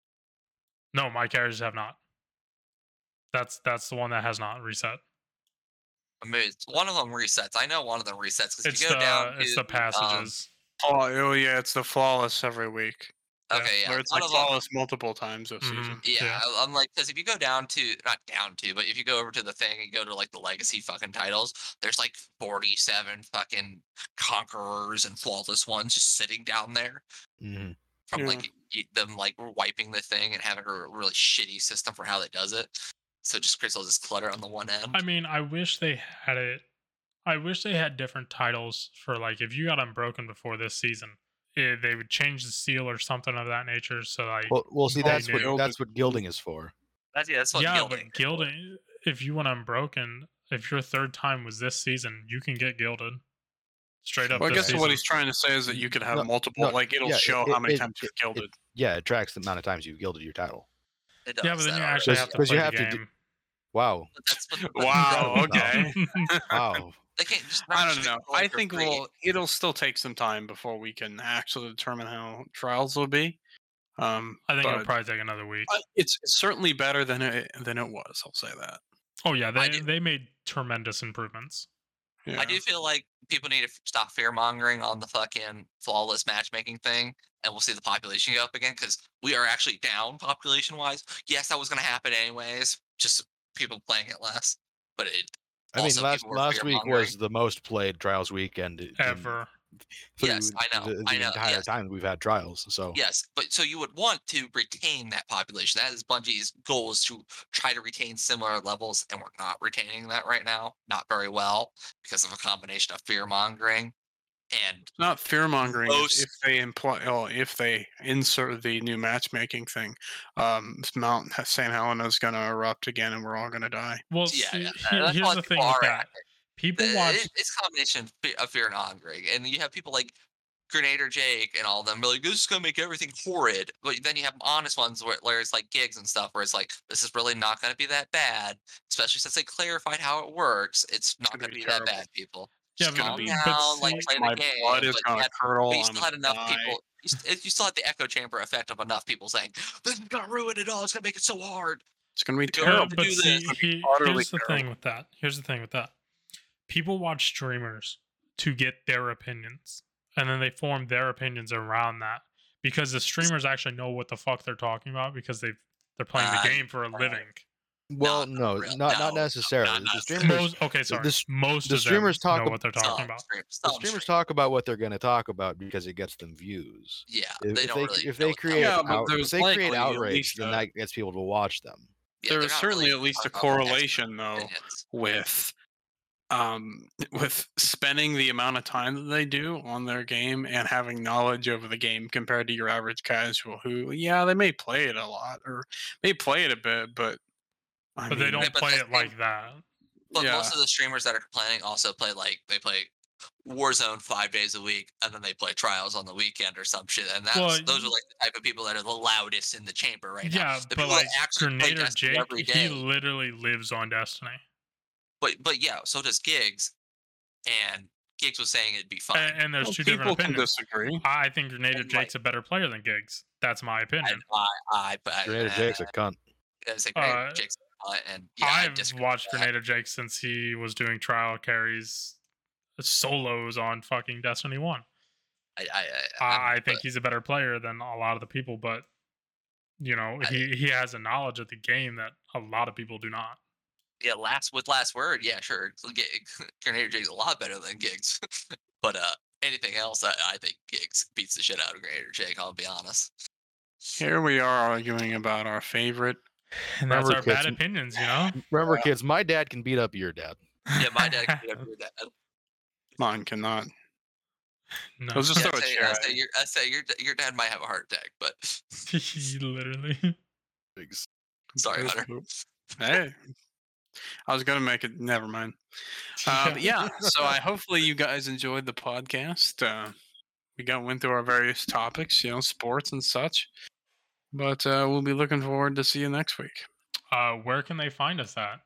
No, my carries have not. That's that's the one that has not reset. I mean, it's- one of them resets. I know one of them resets because It's if you the go down it's to, the um, passages. oh, oh yeah, it's the flawless every week. Yeah, okay, yeah, Or it's one like of them- flawless multiple times this Mhm. season. Yeah, Yeah. I- I'm like, because if you go down to, not down to, but if you go over to the thing and go to like the legacy fucking titles, there's like 47 fucking conquerors and flawless ones just sitting down there Mhm. from Yeah. like y- them like wiping the thing and having a really shitty system for how they does it. So it just creates all this clutter on the one end. I mean, I wish they had it. I wish they had different titles for like if you got unbroken before this season, eh, they would change the seal or something of that nature. So like, Well, well, see, that's what gilding. that's what gilding is for. that's yeah, that's what yeah, gilding. but gilding. If you went unbroken, if your third time was this season, you can get gilded. Straight up. Well, I this guess what he's trying to say is that you could have No, multiple, no, like it'll yeah, show it- how many it- times you've it- gilded. Yeah, it tracks the amount of times you've gilded your title. It Yeah, but then you actually Because- have to play you the have to do- game. Wow, that's what, but wow. Okay. wow. They can't just. I don't just know. I think free. we'll it'll still take some time before we can actually determine how trials will be. Um, I think it'll probably take another week. it's it's certainly better than it than it was. I'll say that. Oh yeah, they they made tremendous improvements. Yeah. I do feel like people need to stop fear mongering on the fucking flawless matchmaking thing, and we'll see the population go up again because we are actually down population wise. Yes, that was going to happen anyways, just people playing it less. But it I mean, last last week was the most played trials weekend Ever. through Yes, I know, The, the I know, entire yes. time we've had trials. So yes, but so you would want to retain that population. That is Bungie's goal is to try to retain similar levels, and we're not retaining that right now, not very well because of a combination of fear mongering and It's not fear mongering. Most- If they imply, oh, if they insert the new matchmaking thing, um, Mount St. Helena is going to erupt again, and we're all going to die. Well, Yeah, see, yeah, he- that's here's the people thing with that. People Uh, watch. it- it's a combination of fe- fear and hungry, and you have people like Grenadier Jake and all of them be like, "This is gonna make everything horrid," but then you have honest ones where, where it's like gigs and stuff, where it's like, "This is really not gonna be that bad," especially since they clarified how it works. It's not gonna gonna be be, that bad, people. Yeah, Just but- calm be- down, but like see- play My the game. blood is but you going to had- curdle. but you still had enough die. people. You, st- you still had the echo chamber effect of enough people saying, "This is gonna ruin it all. It's gonna make it so hard." It's going to be Go Yeah, terrible. to but do see, this. he- utterly here's the thing with that. Here's the thing with that. People watch streamers to get their opinions, and then they form their opinions around that because the streamers actually know what the fuck they're talking about because they they're playing Uh, the game for a right. living. Well, not no, real- not no, not no, necessarily. not the streamers Most okay, sorry. s- most the of them streamers talk know ab- what they're talking about. stream- the streamers stream- talk about what they're going to talk about because it gets them views. Yeah, If, they if don't they really if they create Yeah, out, if they create likely at outrage, then that gets people to watch them. Yeah, There's certainly really at least a talking about expert correlation, though, opinions. with um with spending the amount of time that they do on their game and having knowledge of the game compared to your average casual who yeah they may play it a lot or may play it a bit but I But they don't but play the it thing- like that. But Yeah. most of the streamers that are complaining also play like they play Warzone five days a week, and then they play Trials on the weekend or some shit. And that's Well, those are like the type of people that are the loudest in the chamber right now. yeah, but like actually play Jake, every he literally lives on Destiny. But but yeah, so does Gigs, and Gigs was saying it'd be fine. And, and there's Well, two people different can opinions. disagree. I think Grenadier And, like- Jake's a better player than Giggs. That's my I, opinion. I, I, but Grenadier Jake's a cunt. I say Grenadier Uh, Jake's uh, and yeah, I I've disagree watched with that. Grenadier Jake since he was doing trial carries solos on fucking Destiny 1. I, I, I, I, I but- think he's a better player than a lot of the people, but you know, I- he, he has a knowledge of the game that a lot of people do not. yeah, last with last word, yeah, sure. G- Grenadier Jake's a lot better than Gigs, but uh, anything else, I, I think Gigs beats the shit out of Grenadier Jake. I'll be honest. Here we are arguing about our favorite. And that's Remember, our bad kids, opinions, you know? Remember, kids, my dad can beat up your dad. Yeah, my dad can beat up your dad. Mine cannot. no. Let's just Yeah, throw I a say, chair. I at say, your, I say your, your dad might have a heart attack, but literally. sorry, Hunter. Hey, I was gonna make it. Never mind. Uh, but yeah, so I hopefully you guys enjoyed the podcast. Uh, we got went through our various topics, you know, sports and such. But uh, we'll be looking forward to see you next week. Uh, where can they find us at?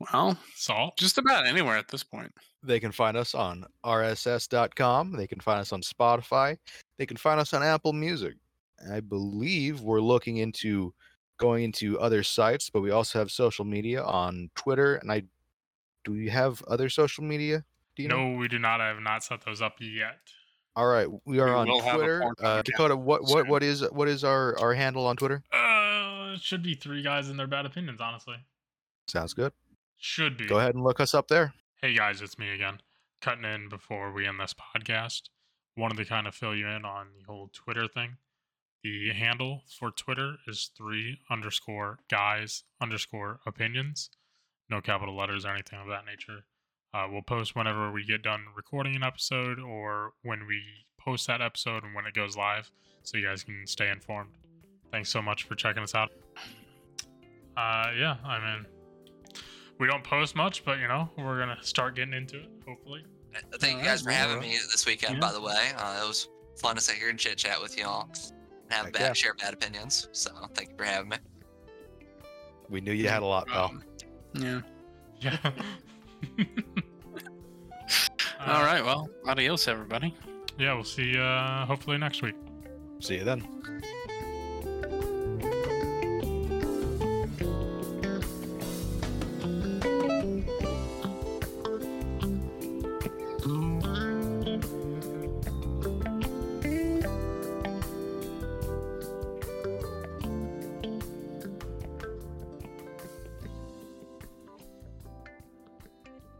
Well, Salt? just about anywhere at this point. They can find us on rss.com. They can find us on Spotify. They can find us on Apple Music. I believe we're looking into going into other sites, but we also have social media on Twitter. And I do we have other social media? Do you know? No, we do not. I have not set those up yet. All right, we are We on will have a Twitter. Uh, Dakota, what what soon. what is what is our our handle on Twitter? Uh, it should be three guys and their bad opinions, honestly. Sounds good. Should be. Go ahead and look us up there. Hey guys, it's me again. Cutting in before we end this podcast. Wanted to kind of fill you in on the whole Twitter thing. The handle for Twitter is three underscore guys underscore opinions. No capital letters or anything of that nature. Uh, we'll post whenever we get done recording an episode or when we post that episode and when it goes live so you guys can stay informed. Thanks so much for checking us out. Uh, yeah, I mean, we don't post much, but you know, we're gonna start getting into it. Hopefully. Thank you guys for having me this weekend. yeah. By the way, uh, it was fun to sit here and chit chat with you all and have Heck bad, yeah. share bad opinions. So thank you for having me. We knew you had a lot, pal. Um, yeah. Yeah. All right. Well, adios, everybody. Yeah, we'll see you uh, hopefully next week. See you then.